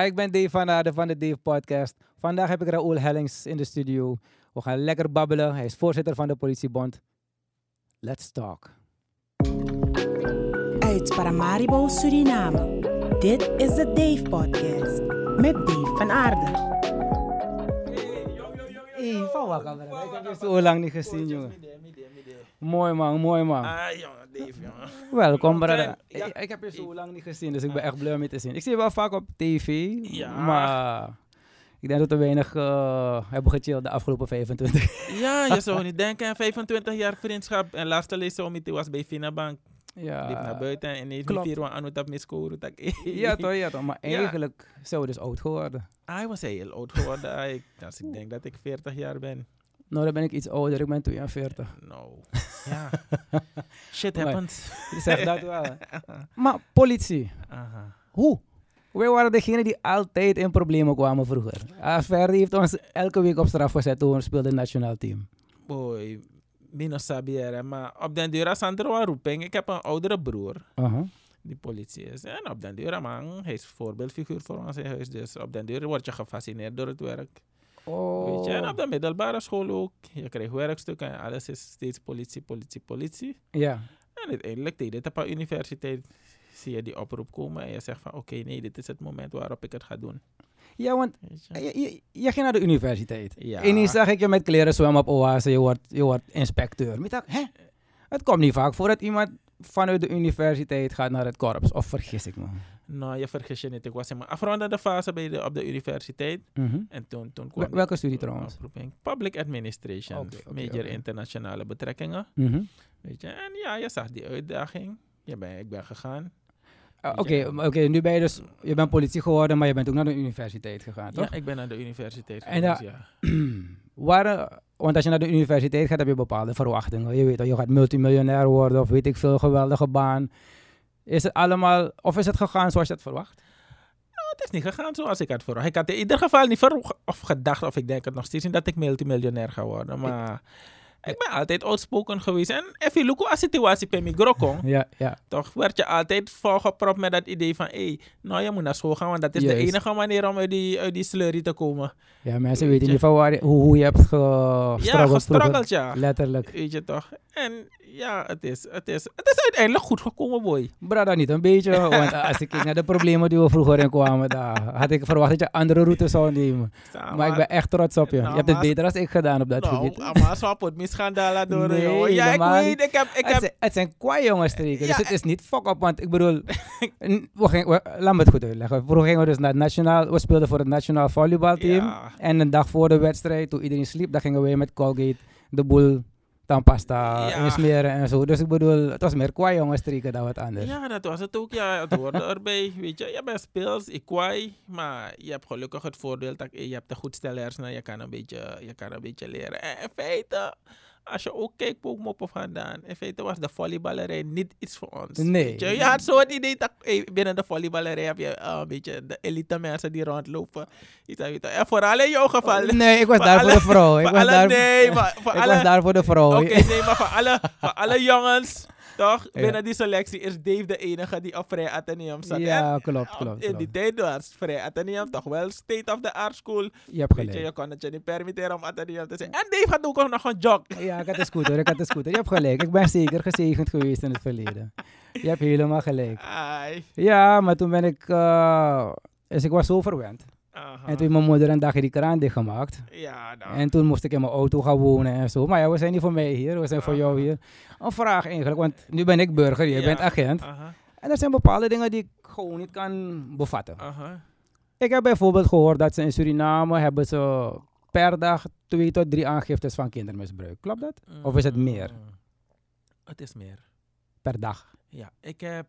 Ik ben Dave van Aarde van de Dave Podcast. Vandaag heb ik Raoul Hellings in de studio. We gaan lekker babbelen. Hij is voorzitter van de politiebond. Let's talk. Uit Paramaribo, Suriname. Dit is de Dave Podcast. Met Dave van Aarde. Ik heb je zo lang niet gezien, jongen. Mooi man, mooi man. Ah, jongen, Dave, jongen. Welkom, brother. Ik, ik heb je zo lang niet gezien, dus ik ben echt blij om je te zien. Ik zie je wel vaak op tv, Ja. maar ik denk dat we weinig eh, hebben gechilled de afgelopen 25 Ja, je zou niet denken, 25 jaar vriendschap. En laatste het was bij Finabank. Ja, Liep naar buiten en heeft klopt. vier aan het miskoren. ja, toch, ja, toch. Maar Ja. eigenlijk zijn we dus oud geworden. Hij was heel oud geworden. Ik, als ik denk dat ik 40 jaar ben. Nou, dan ben ik iets ouder, ik ben 42. Nou, ja. Shit happens. Je zegt dat wel. Maar politie, Aha. hoe? Wij waren degene die altijd in problemen kwamen vroeger. Ferdi heeft ons elke week op straf gezet toen we speelden in het nationaal team. Boy, Mino Sabiere. Maar op den duur is er wel roeping. Ik heb een oudere broer. Die politie is. En op den duur, man, hij is voorbeeldfiguur voor ons in huis. Dus op den duur word je gefascineerd door het werk. Oh. Weet je? En op de middelbare school ook. Je krijgt werkstukken en alles is steeds politie, politie, politie. Ja. En uiteindelijk deed het op een universiteit. Zie je die oproep komen en je zegt van oké, nee, dit is het moment waarop ik het ga doen. Ja, want je? je, je, ging naar de universiteit. Ja. En nu zag ik je met kleren zwemmen op oase, je wordt, je wordt inspecteur. Maar ik dacht, hè? Het komt niet vaak voor dat iemand vanuit de universiteit gaat naar het korps. Of vergis ik me? Nou, je vergis je niet. Ik was in mijn afrondende fase bij de, op de universiteit. Mhm. En toen, toen kwam welke studie trouwens? oproeping. Public Administration. Major internationale betrekkingen. Mhm. Weet je, en ja, je zag die uitdaging. Ja, ben, ik ben gegaan. Oké, oké, nu ben je dus, je bent politie geworden, maar je bent ook naar de universiteit gegaan, toch? Ja, ik ben naar de universiteit da- ja. Waren, want als je naar de universiteit gaat, heb je bepaalde verwachtingen. Je weet dat je gaat multimiljonair worden of weet ik veel, geweldige baan. Is het allemaal, of is het gegaan zoals je het verwacht? Nou, het is niet gegaan zoals ik had verwacht. Ik had in ieder geval niet verwacht of gedacht, of ik denk het nog steeds niet, dat ik multimiljonair ga worden. Maar ik ben altijd outspoken geweest. En even look hoe situatie bij mij grokong. Ja, ja. Toch werd je altijd volgepropt met dat idee van, hé, nou je moet naar school gaan, want dat is de enige manier om uit die, uit die slurry te komen. Ja, mensen weten niet van waar, hoe, hoe je hebt gestruggeld. ja, gestruggeld, ja. Letterlijk. Weet je toch? En ja, het is, het is, het is uiteindelijk goed gekomen, boy. Brada, niet een beetje. Want als ik kijk naar de problemen die we vroeger in kwamen, daar had ik verwacht dat je andere routes zou nemen. Maar ik ben echt trots op je. Nou, je hebt het beter dan ik gedaan op dat gebied. Nou, maar zo wordt misgandala door Nee. Ja, ik weet, niet. ik heb, ik het, heb, zijn, het zijn kwaai jongens streken, dus het is niet fuck op, want ik bedoel, we gingen, we- laat me het goed uitleggen. Vroeger gingen we dus naar het nationaal, we speelden voor het nationaal volleybalteam. Ja. En een dag voor de wedstrijd, toen iedereen sliep, dan gingen we met Colgate de boel tandpasta Ja. insmeren en zo. Dus ik bedoel, het was meer kwaai jongens streken dan wat anders. Ja, dat was het ook. Ja, het hoorde erbij. Weet je, je bent speels, ik kwaai. Maar je hebt gelukkig het voordeel dat je hebt een goed stel hersenen. Je kan een beetje, je kan een beetje leren. En in feite, als je ook kijkt, ook moppen vandaan. In feite was de volleyballerij niet iets voor ons. Nee. Je, je had zo het idee dat hey, binnen de volleyballerij heb je eh, een beetje de elite mensen die rondlopen. Iets aan- En vooral in jouw geval. Nee, ik was Voor daar voor alle- de vrouw. Ik voor was alle, daar, nee, maar voor ik alle, was daar voor de vrouw. Oké, nee, maar voor alle, voor alle jongens, toch? Binnen die selectie is Dave de enige die op Vrij Atheneum zat. Ja, En klopt, op- klopt. In die tijd was Vrij Atheneum toch wel state of the art school. Je hebt Weet je, je kon het je niet permitteren om Atheneum te zijn. En Dave had ook nog een jog. Ja, ik had een scooter, ik had een scooter. Je hebt gelijk. Ik ben zeker gezegend geweest in het verleden. Je hebt helemaal gelijk. Ai. Ja, maar toen ben ik... dus ik was zo verwend. Aha. En toen heeft mijn moeder een dagje die kraan dichtgemaakt. Ja, nou. En toen moest ik in mijn auto gaan wonen en zo. Maar ja, we zijn niet voor mij hier, we zijn voor jou hier. Een vraag eigenlijk, want nu ben ik burger, jij Ja. bent agent. Aha, En er zijn bepaalde dingen die ik gewoon niet kan bevatten. aha. Ik heb bijvoorbeeld gehoord dat ze in Suriname hebben ze per dag twee tot drie aangiftes van kindermisbruik. Klopt dat? Of is het meer? Mm. Het is meer. Per dag. Ja, ik heb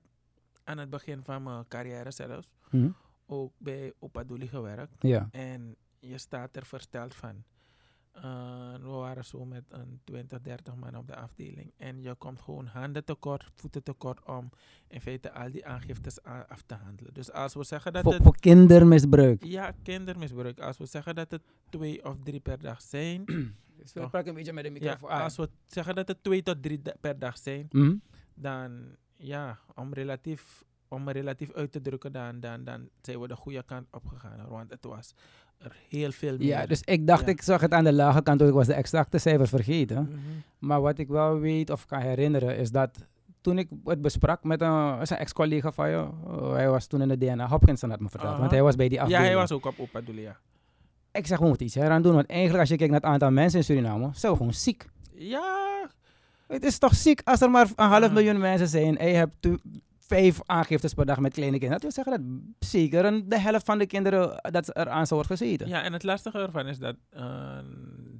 aan het begin van mijn carrière zelfs Hm? Ook bij Opaduli gewerkt. Ja. En je staat er versteld van. Eh, we waren zo met een 20, 30 man op de afdeling. En je komt gewoon handen tekort, voeten tekort om in feite al die aangiftes af te handelen. Dus als we zeggen dat Voor, het... voor kindermisbruik. Ja, kindermisbruik. Als we zeggen dat het twee of drie per dag zijn. Dus ik praat een beetje met de microfoon. Als we zeggen dat het twee tot drie per dag zijn. Hm? Dan ja, om relatief om me relatief uit te drukken, dan, dan, dan zijn we de goede kant opgegaan. Want het was er heel veel meer. Ja, dus ik dacht, Ja. ik zag het aan de lage kant, want ik was de exacte cijfers vergeten. Mhm. Maar wat ik wel weet of kan herinneren, is dat toen ik het besprak met een, ex-collega van je, eh, hij was toen in de DNA, Hopkinson had me verteld, want hij was bij die Ja, afdeling. hij was ook op Opa Doelie, ja. Ik zeg, we moeten iets eraan doen, want eigenlijk als je kijkt naar het aantal mensen in Suriname, zijn we gewoon ziek. Ja, Het is toch ziek als er maar een half Ja. miljoen mensen zijn en je hebt vijf aangiftes per dag met kleine kinderen. Dat wil zeggen dat zeker een, de helft van de kinderen eh, dat er aan zou worden gezeten. ja, en het lastige ervan is dat eh,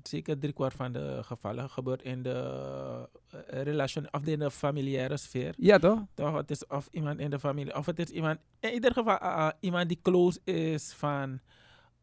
zeker driekwart van de gevallen gebeurt in de uh, relation, of in de familiaire sfeer. Ja, toch? Toch, het is of iemand in de familie, of het is iemand, in ieder geval iemand die close is van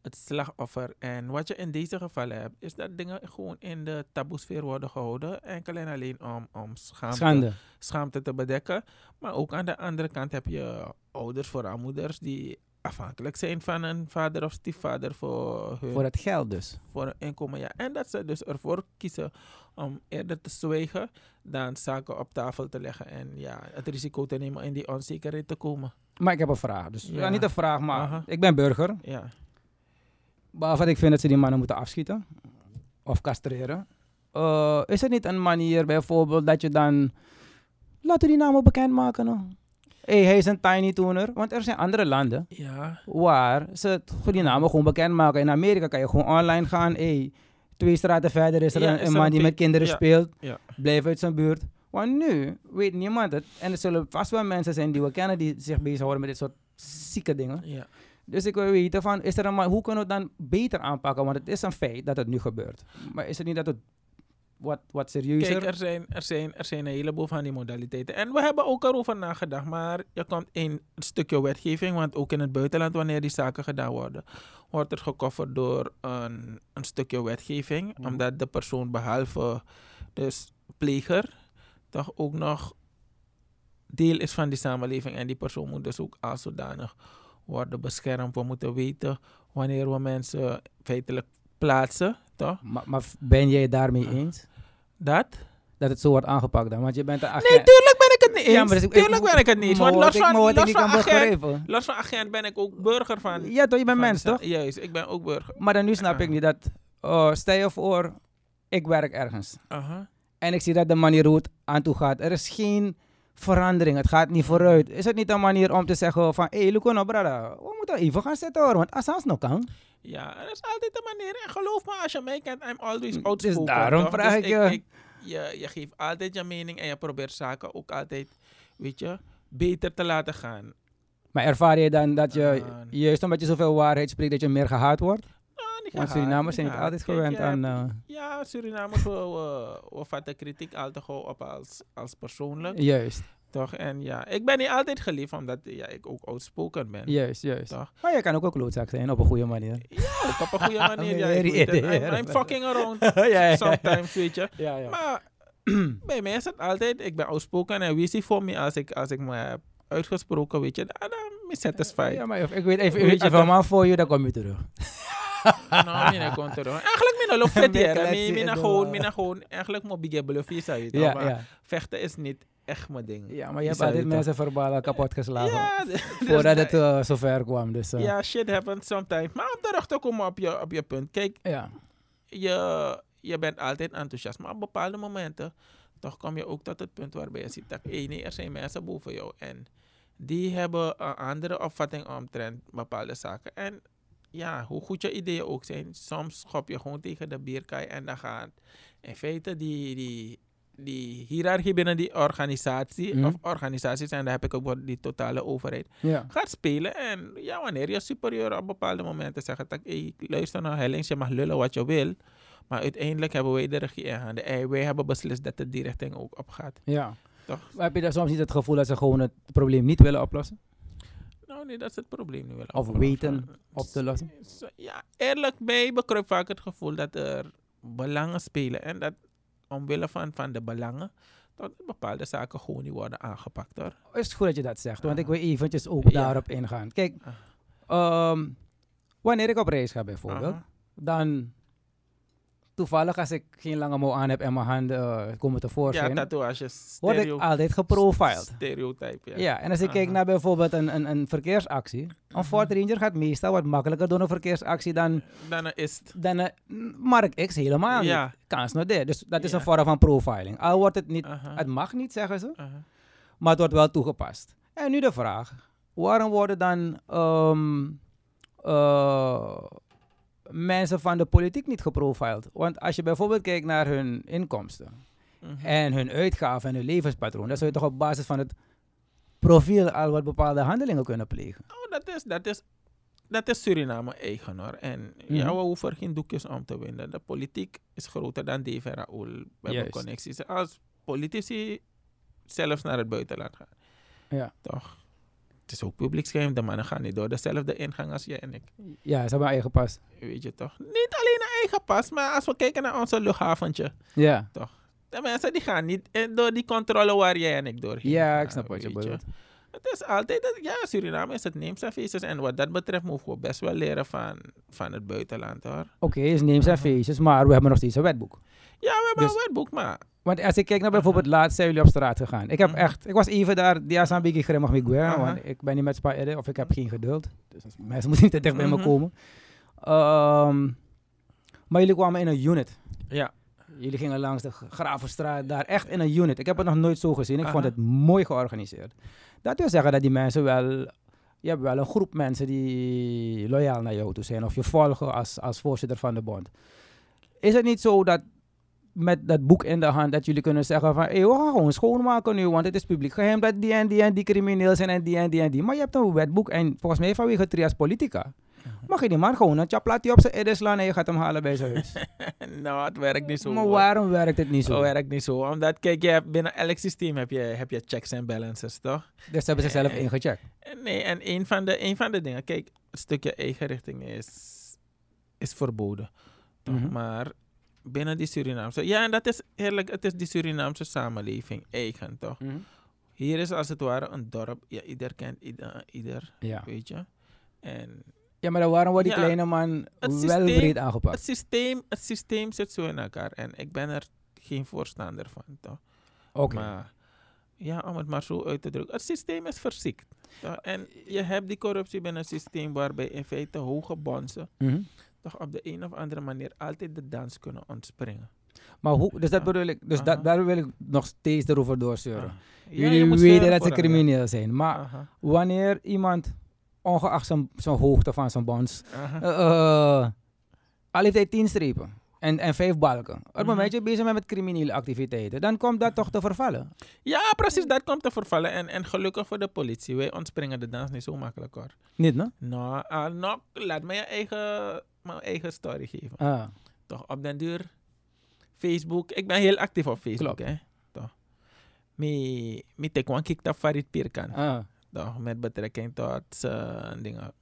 het slachtoffer. En wat je in deze gevallen hebt, is dat dingen gewoon in de taboesfeer worden gehouden. Enkel en alleen om, om schaamte, Schande. schaamte te bedekken. Maar ook aan de andere kant heb je ouders, vooral moeders, die afhankelijk zijn van een vader of stiefvader voor hun Voor het geld dus. voor een inkomen. Ja. En dat ze dus ervoor kiezen om eerder te zwijgen dan zaken op tafel te leggen en ja, het risico te nemen in die onzekerheid te komen. Maar ik heb een vraag. Dus ja. Ja. niet een vraag, maar Aha. ik ben burger. Ja. Behalve ik vind dat ze die mannen moeten afschieten. Of castreren. Eh, is er niet een manier bijvoorbeeld dat je dan... Laten we die namen bekendmaken. No? hey, hij is een tiny tuner. Want er zijn andere landen Ja. waar ze die namen gewoon bekendmaken. In Amerika kan je gewoon online gaan. Hey, twee straten verder is er Ja, een, is een man die met kinderen ja. speelt. Blijf uit zijn buurt. Want nu weet niemand het. En er zullen vast wel mensen zijn die we kennen die zich bezighouden met dit soort zieke dingen. Dus ik wil weten van, is er een, hoe kunnen we het dan beter aanpakken? Want het is een feit dat het nu gebeurt. Maar is het niet dat het wat, wat serieuzer... Kijk, er zijn, er, zijn, er zijn een heleboel van die modaliteiten. En we hebben ook erover nagedacht. Maar je komt in een stukje wetgeving. Want ook in het buitenland, wanneer die zaken gedaan worden, wordt er gekofferd door een, een stukje wetgeving. Mhm. Omdat de persoon behalve dus pleger, toch ook nog deel is van die samenleving. En die persoon moet dus ook als zodanig worden beschermd. We moeten weten wanneer we mensen feitelijk plaatsen. Toch? maar, maar ben jij daarmee eens? Dat? Dat het zo wordt aangepakt dan? Want je bent een Nee, agent. tuurlijk ben ik het niet eens. Ja, maar dus ik- tuurlijk ben ik het niet eens. Want los ik- van, los niet van kan agent, los van agent ben ik ook burger van... Ja, toch? Je bent mens, toch? Juist, ik ben ook burger. Maar dan nu snap ik niet dat... oh, stel je voor, ik werk ergens. Aha. En ik zie dat de manier hoe het aan toe gaat. Er is geen verandering. Het gaat niet vooruit. Is het niet een manier om te zeggen van... Hé, hey, no, brada. We moeten even gaan zitten hoor. Want als nog kan... Ja, er is altijd een manier. En geloof me, als je mij kent, I'm always Dus outspoken. daarom toch? vraag Dus ik je. je, je geeft altijd je mening en je probeert zaken ook altijd, weet je, beter te laten gaan. Maar ervaar je dan dat je, Ah. juist omdat je zoveel waarheid spreekt, dat je meer gehaat wordt? Want gehaat, Surinamers zijn niet altijd gewend aan... eh, Ja, Surinamers, we, we, we vatten kritiek altijd gewoon op als, als persoonlijk. juist, Toch? En ja, ik ben niet altijd geliefd, omdat ja, ik ook outspoken ben. juist, juist. Toch? Maar je kan ook een klootzak zijn, op een goede manier. Ja, ook op een goede manier. Ja, ik. I'm, I'm fucking around ja, ja, ja. sometimes, weet je. Ja, ja. Maar bij mij is het altijd, ik ben outspoken en wie is die voor me als ik, als ik me heb uitgesproken, weet je, dan ben ik satisfied. Ja, maar ik weet even, Weet je van man voor je, dan kom je terug. Nou, mina er Eigenlijk mina lo Meer hier. Mina gewoon, mina gewoon, eigenlijk moet ik bluff is uit. Maar vechten is niet echt mijn ding. ja, maar je hebt Zou altijd je mensen verbaal kapot geslagen. Ja, dus voordat dat- het eh, zover kwam. Dus, eh, Ja, shit happens sometimes. Maar om terug te komen op je, op je punt. Kijk, ja. je, je bent altijd enthousiast, maar op bepaalde momenten toch kom je ook tot het punt waarbij je ziet dat hey, nee, er zijn mensen boven jou en die hebben een andere opvatting omtrent bepaalde zaken. En ja, hoe goed je ideeën ook zijn, soms schop je gewoon tegen de bierkaai en dan gaat in feite die, die, die hiërarchie binnen die organisatie, Mhm. of organisaties, en daar heb ik ook die totale overheid, Ja. gaat spelen. En ja, wanneer je superieur op bepaalde momenten zegt, dat, hey, luister nou Hellings, je mag lullen wat je wil. Maar uiteindelijk hebben wij de regie in handen. En wij hebben beslist dat het die richting ook opgaat. ja. Toch? Maar heb je dan soms niet het gevoel dat ze gewoon het probleem niet willen oplossen? Nou, nee, dat is het probleem nu wel. Of weten op te lossen? Ja, eerlijk, bij bekruipt vaak het gevoel dat er belangen spelen. En dat omwille van, van de belangen, dat bepaalde zaken gewoon niet worden aangepakt hoor. Is het goed dat je dat zegt, want ik wil eventjes ook daarop ingaan. Kijk, ehm, wanneer ik op reis ga bijvoorbeeld, Aha. dan... toevallig als ik geen lange mouw aan heb en mijn handen eh, komen Ja, tevoorschijn, tatoeages. word ik altijd geprofiled. Stereotype, ja. Ja, en als ik kijk naar bijvoorbeeld een, een, een verkeersactie, een Mhm. Ford Ranger gaat meestal wat makkelijker door een verkeersactie dan, Dan is het... dan een Mark X helemaal Ja. niet. Kans nog dit. Dus dat is Ja. een vorm van profiling. Al wordt het niet, het mag niet zeggen ze, maar het wordt wel toegepast. En nu de vraag, waarom worden dan ehm, eh, mensen van de politiek niet geprofiled? Want als je bijvoorbeeld kijkt naar hun inkomsten Mhm. en hun uitgaven en hun levenspatroon, dan zou je toch op basis van het profiel al wat bepaalde handelingen kunnen plegen. Oh, dat is, dat is, dat is Suriname eigen hoor. En Mhm. ja, we hoeven er geen doekjes om te winnen. De politiek is groter dan Dave Raoul. We hebben Juist. connecties. Als politici zelfs naar het buitenland gaan. Ja. Toch? Het is ook publieksgeheim. De mannen gaan niet door dezelfde ingang als jij en ik. Ja, ze hebben eigen pas. Weet je toch? Niet alleen een eigen pas, maar als we kijken naar onze luchthaventje. Ja, De mensen die gaan niet eh, door die controle waar jij en ik doorheen ja gaan, ik snap wat je bedoelt. Het is altijd, dat- ja, Suriname is het neems en feestjes. En wat dat betreft mogen we best wel leren van, van het buitenland hoor. Oké, dus neem zijn Aha. feestjes, maar we hebben nog steeds een wetboek. Ja, we hebben Dus- een wetboek, maar... Want als ik kijk naar bijvoorbeeld laatst zijn jullie op straat gegaan. Ik heb Mhm. echt, ik was even daar, die een beetje grimmig met Gwen, want ik ben niet met Spa of ik heb geen geduld. Dus mensen moeten niet te dicht bij me Mhm. komen. Ehm, maar jullie kwamen in een unit. Ja, Jullie gingen langs de Gravenstraat, daar echt in een unit. Ik heb het nog nooit zo gezien. Ik vond het mooi georganiseerd. Dat wil zeggen dat die mensen wel... Je hebt wel een groep mensen die loyaal naar jou toe zijn. Of je volgen als, als voorzitter van de bond. Is het niet zo dat met dat boek in de hand... dat jullie kunnen zeggen van... Hey, we gaan gewoon schoonmaken nu, want het is publiek geheim... dat die en die en die crimineel zijn en die en die en die. Maar je hebt een wetboek en volgens mij vanwege trias politica... mag je die man gewoon een chaplatie op zijn slaan... en je gaat hem halen bij zijn huis. nou, het werkt niet zo. maar waarom werkt het niet Zo zo? werkt niet zo. Omdat, kijk, je hebt, binnen elk systeem heb je, heb je checks en balances, toch? Dus ze hebben zichzelf Eh, ingecheckt. Nee, en een van de, een van de dingen, kijk, het stukje eigen richting is, is verboden. toch? Mhm. Maar binnen die Surinaamse, ja, en dat is eerlijk, het is die Surinaamse samenleving eigen, toch? Hier is als het ware een dorp, ja, ieder kent ieder, ieder Ja. weet je. En ja, maar dan waarom wordt die Ja, kleine man wel systeem- breed het aangepakt? systeem, het systeem zit zo in elkaar en ik ben er geen voorstander van, toch? Oké. Maar ja, om het maar zo uit te drukken. Het systeem is verziekt. toch? En je hebt die corruptie binnen een systeem waarbij in feite hoge bonzen Mhm. Toch op de een of andere manier altijd de dans kunnen ontspringen. Maar hoe, dus dat bedoel ik, dus dat, daar wil ik nog steeds erover doorsturen. Ja, Jullie weten dat ze crimineel zijn, maar wanneer iemand, ongeacht zijn, zijn hoogte van zijn bonds, eh, eh, al heeft hij tien strepen en, en vijf balken. Op het Mhm. moment dat je bezig bent met criminele activiteiten, dan komt dat toch te vervallen. Ja, precies, dat komt te vervallen. En, en gelukkig voor de politie, wij ontspringen de dans niet zo makkelijk hoor. Niet, no? Nou, ah, nou laat me je eigen, mijn eigen story geven. Ah, Toch, op den duur, Facebook, ik ben heel actief op Facebook, Klopt. hè. Toch. Mi, mi tekwan kik op Farid Pirkan. ah, Toch, met betrekking tot zijn dingen,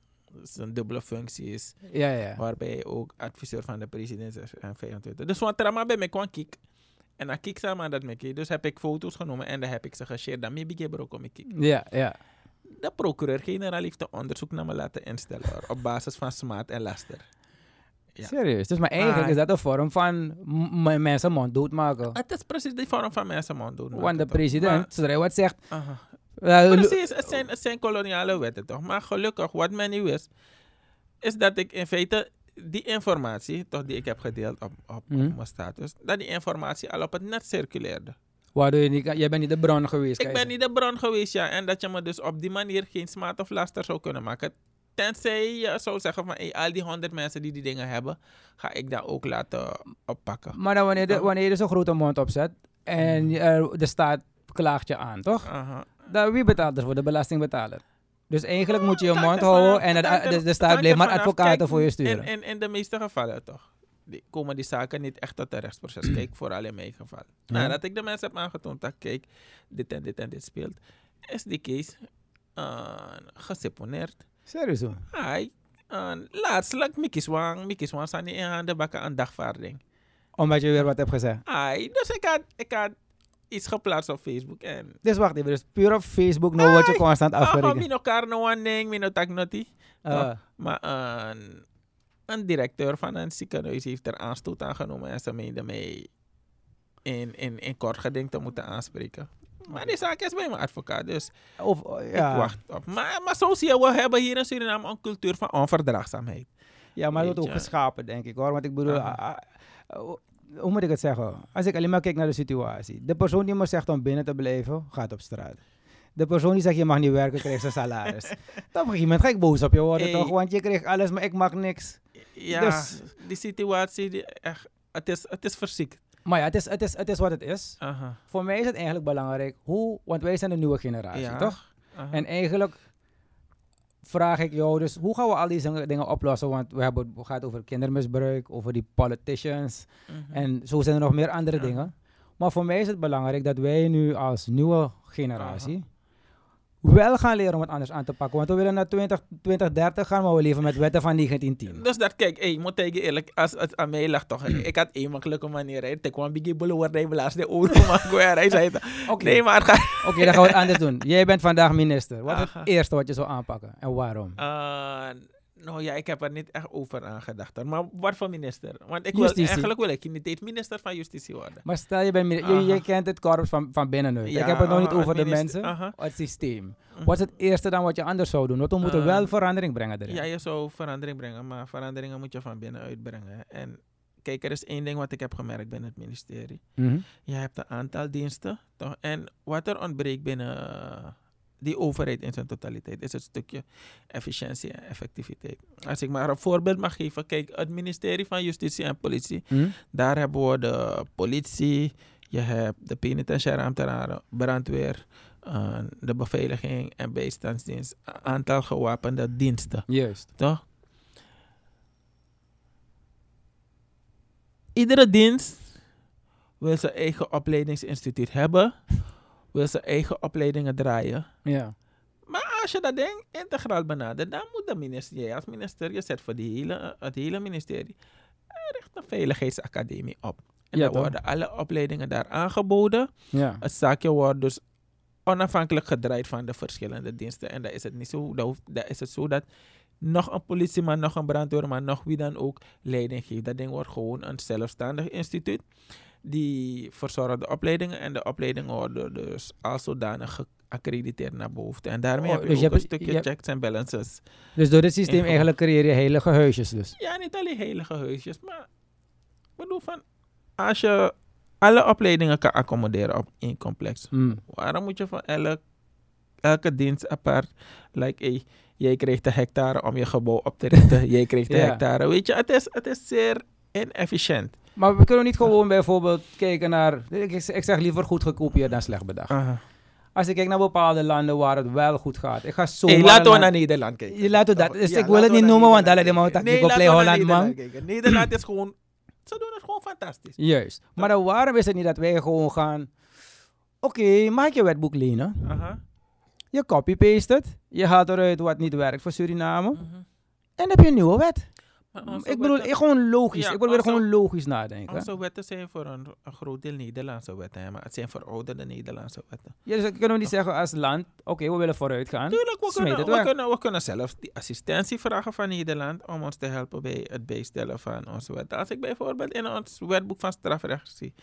zijn dubbele functies, ja, ja. waarbij hij ook adviseur van de president is en 25. Dus wat er maar bij me kwam kik. En dan kik samen dat me kijk. Dus heb ik foto's genomen en dan heb ik ze geshared. Dan heb ik ook om kik. Ja, ja. De procureur-generaal heeft een onderzoek naar me laten instellen op basis van smaad en laster. Ja. Serieus. Dus maar eigenlijk is dat een vorm van mensen mond doodmaken. Het is precies die vorm van mensen man doen. Want de president, zodra hij wat zegt, eh, Precies, het zijn, het zijn koloniale wetten toch. Maar gelukkig, wat men niet wist, is dat ik in feite die informatie, toch die ik heb gedeeld op, op, op Mhm. mijn status, dat die informatie al op het net circuleerde. waardoor je niet jij bent niet de bron geweest. Ik ben niet de bron geweest, ja. En dat je me dus op die manier geen smaad of laster zou kunnen maken. Tenzij je zou zeggen van, hey, al die honderd mensen die die dingen hebben, ga ik dat ook laten oppakken. Maar dan wanneer, de, wanneer je dus een grote mond opzet en je- er- de staat klaagt je aan, toch? Dan, wie betaalt ervoor? De belastingbetaler. Dus eigenlijk moet je je mond houden en het- er- de, de staat blijft maar advocaten Kijk, voor je sturen. In, in, in de meeste gevallen toch. Die, komen die zaken niet echt tot een rechtsproces. Kijk, vooral in mijn geval. Ja. Nadat ik de mensen heb aangetoond dat, kijk, dit en dit en dit speelt, is die case uh, geseponeerd. Serieus hoor. Hij, uh, Mickey Swang, Mickey Swang staan niet in handen bakken aan dagvaarding. Omdat je weer wat hebt gezegd. Ai, dus ik had, ik had iets geplaatst op Facebook en... Dus wacht even, dus puur op Facebook nou word je Ai, constant Ah, afgerekend. mino karno one ding, mino tak noti. Ah, Maar uh, een directeur van een ziekenhuis heeft er aanstoot aan genomen en ze meende mij in, in, in kort geding te moeten aanspreken. Maar die zaak is bij mijn advocaat, dus Of, ja. ik wacht op. Maar, maar zo zie je, we hebben hier in Suriname een cultuur van onverdraagzaamheid. Ja, maar dat wordt ook geschapen, denk ik hoor. Want ik bedoel, hoe moet ik het zeggen? Als ik alleen maar kijk naar de situatie. De persoon die me zegt om binnen te blijven, gaat op straat. De persoon die zegt je mag niet werken, krijgt zijn salaris. Dan op een gegeven moment ga ik boos op je worden Hey. toch? Want je krijgt alles, maar ik mag niks. Ja, Dus- die situatie, die echt, het, is, het is verziekt. Maar ja, het is, het is, het is wat het is. Voor mij is het eigenlijk belangrijk hoe, want wij zijn de nieuwe generatie, Ja. toch? En eigenlijk vraag ik jou dus, hoe gaan we al deze dingen oplossen? Want we hebben het gaat over kindermisbruik, over die politicians. Mhm. En zo zijn er nog meer andere dingen. Maar voor mij is het belangrijk dat wij nu als nieuwe generatie wel gaan leren om het anders aan te pakken. Want we willen naar 20, 2030 gaan, maar we leven met wetten van 1910. Dus dat, kijk, hey, ik moet tegen eerlijk, als het aan mij lag toch, ik had één makkelijke manier, hè. Ik kwam biggie bullen worden, hij blaast de oren, maar hij zei, Oké, nee, maar het gaat, Oké, dan gaan we het anders doen. Jij bent vandaag minister. Wat is het eerste wat je zou aanpakken en waarom? Eh, nou ja, ik heb er niet echt over aangedacht, maar wat voor minister? Want ik wil, Justitie. eigenlijk wil ik niet minister van Justitie worden. Maar stel je bent minister, je, kent het korps van, van binnenuit. Ja, ik heb het nog niet over de mensen, aha. het systeem. Mhm. Wat is het eerste dan wat je anders zou doen? Want we moeten Eh, wel verandering brengen erin. Ja, je zou verandering brengen, maar veranderingen moet je van binnenuit brengen. En kijk, er is één ding wat ik heb gemerkt binnen het ministerie. Mhm. Je hebt een aantal diensten, toch? En wat er ontbreekt binnen die overheid in zijn totaliteit is het stukje efficiëntie en effectiviteit. Als ik maar een voorbeeld mag geven, kijk, het ministerie van Justitie en Politie, Mhm. daar hebben we de politie, je hebt de penitentiaire ambtenaren, brandweer, eh, de beveiliging en bijstandsdienst. Een aantal gewapende diensten, Juist. toch? Iedere dienst wil zijn eigen opleidingsinstituut hebben, wil zijn eigen opleidingen draaien. Ja. Maar als je dat ding integraal benadert, dan moet de minister, jij als minister, je zet voor die hele, het hele ministerie, richt een veiligheidsacademie op. En Ja, dan worden alle opleidingen daar aangeboden. Ja. Het zaakje wordt dus onafhankelijk gedraaid van de verschillende diensten. En dan is het niet zo, hoeft- dan is het zo dat nog een politieman, nog een brandweerman, nog wie dan ook leiding geeft. Dat ding wordt gewoon een zelfstandig instituut. Die verzorgt de opleidingen en de opleidingen worden dus als zodanig geaccrediteerd naar behoefte. En daarmee Oh, heb je dus ook je een stukje hebt- checks en balances. Dus door dit systeem eigenlijk creëer je heilige huisjes dus. Ja, niet alleen heilige huisjes, maar ik bedoel van, als je alle opleidingen kan accommoderen op één complex, Mm. waarom moet je van elk, elke dienst apart, like, hey, jij krijgt de hectare om je gebouw op te richten, jij krijgt de Ja. hectare, weet je, het is, het is zeer inefficiënt. Maar we kunnen niet gewoon bijvoorbeeld kijken naar... Ik, ik zeg liever goed gekopieerd dan slecht bedacht. Als ik kijk naar bepaalde landen waar het wel goed gaat. Ik ga zo... Hey, laten we naar Nederland kijken. Je laat het dat. Dus Ja, ik wil het laten we niet noemen, want laat kijken. ik Nee, op laten Play we Holland, man. Nederland is gewoon, ze doen het gewoon fantastisch. Juist. Maar dan waarom is het niet dat wij gewoon gaan... Oké, maak je wetboek lenen. Je copy-paste het. Je haalt eruit wat niet werkt voor Suriname. Mhm. En dan heb je een nieuwe wet. Onze Ik bedoel, wetten- ik gewoon logisch. Ja, ik probeer onze- gewoon logisch nadenken. Onze wetten zijn voor een, een groot deel Nederlandse wetten, hè, maar het zijn verouderde Nederlandse wetten. Ja, dus kunnen we niet zeggen als land... Oké, we willen vooruit gaan. Tuurlijk, we kunnen, we, weg. kunnen, we kunnen zelfs die assistentie vragen van Nederland om ons te helpen bij het bijstellen van onze wetten. Als ik bijvoorbeeld in ons wetboek van strafrecht zie,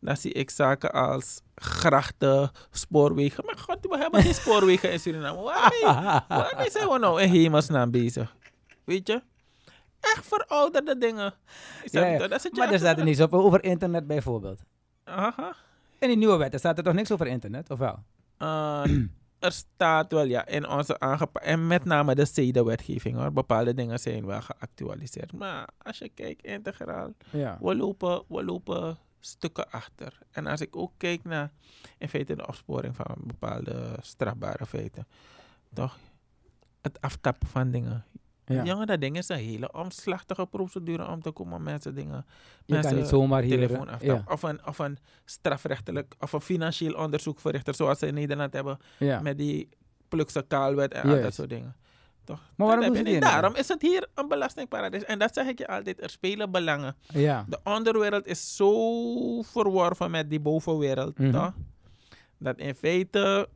dan zie ik zaken als grachten, spoorwegen. Maar god, we hebben geen spoorwegen in Suriname. Waarmee, waarmee zijn we nou in hemelsnaam bezig? Weet je? Echt verouderde dingen. Ja, dat je Maar er staat er niets op over internet bijvoorbeeld. Aha. In die nieuwe wetten staat er toch niks over internet, of wel? Uh, er staat wel ja in onze aangepakt. En met name de CEDA-wetgeving hoor. Bepaalde dingen zijn wel geactualiseerd. Maar als je kijkt integraal, Ja. we lopen, we lopen stukken achter. En als ik ook kijk naar in feite de opsporing van bepaalde strafbare feiten. Toch? Het aftappen van dingen. Ja. Jongen, dat ding is een hele omslachtige procedure om te komen om mensen dingen. Je kan niet zomaar hier... telefoon. Ja. Of, een, of een strafrechtelijk of een financieel onderzoek verrichten zoals ze in Nederland hebben ja. met die plukse kaalwet en al dat soort dingen. Toch? Maar waarom Dat heb doen je ze die niet. niet? Daarom is het hier een belastingparadijs. En dat zeg ik je altijd, er spelen belangen. ja. De onderwereld is zo verworven met die bovenwereld. Mhm. toch? Dat in feite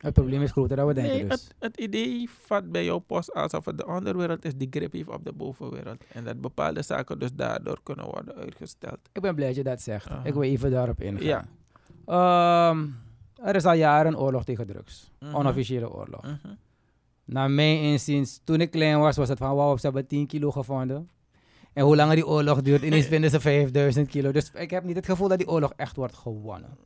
Het probleem is groter dan we denken Nee, dus. het, het idee vat bij jou post alsof het de onderwereld is die grip heeft op de bovenwereld. En dat bepaalde zaken dus daardoor kunnen worden uitgesteld. Ik ben blij dat je dat zegt. Ik wil even daarop ingaan. Ja. Ehm, er is al jaren een oorlog tegen drugs. Mhm. Onofficiële oorlog. Mhm. Naar mijn inziens, toen ik klein was, was het van wauw, ze hebben 10 kilo gevonden. En hoe langer die oorlog duurt, ineens vinden ze 5000 kilo. Dus ik heb niet het gevoel dat die oorlog echt wordt gewonnen.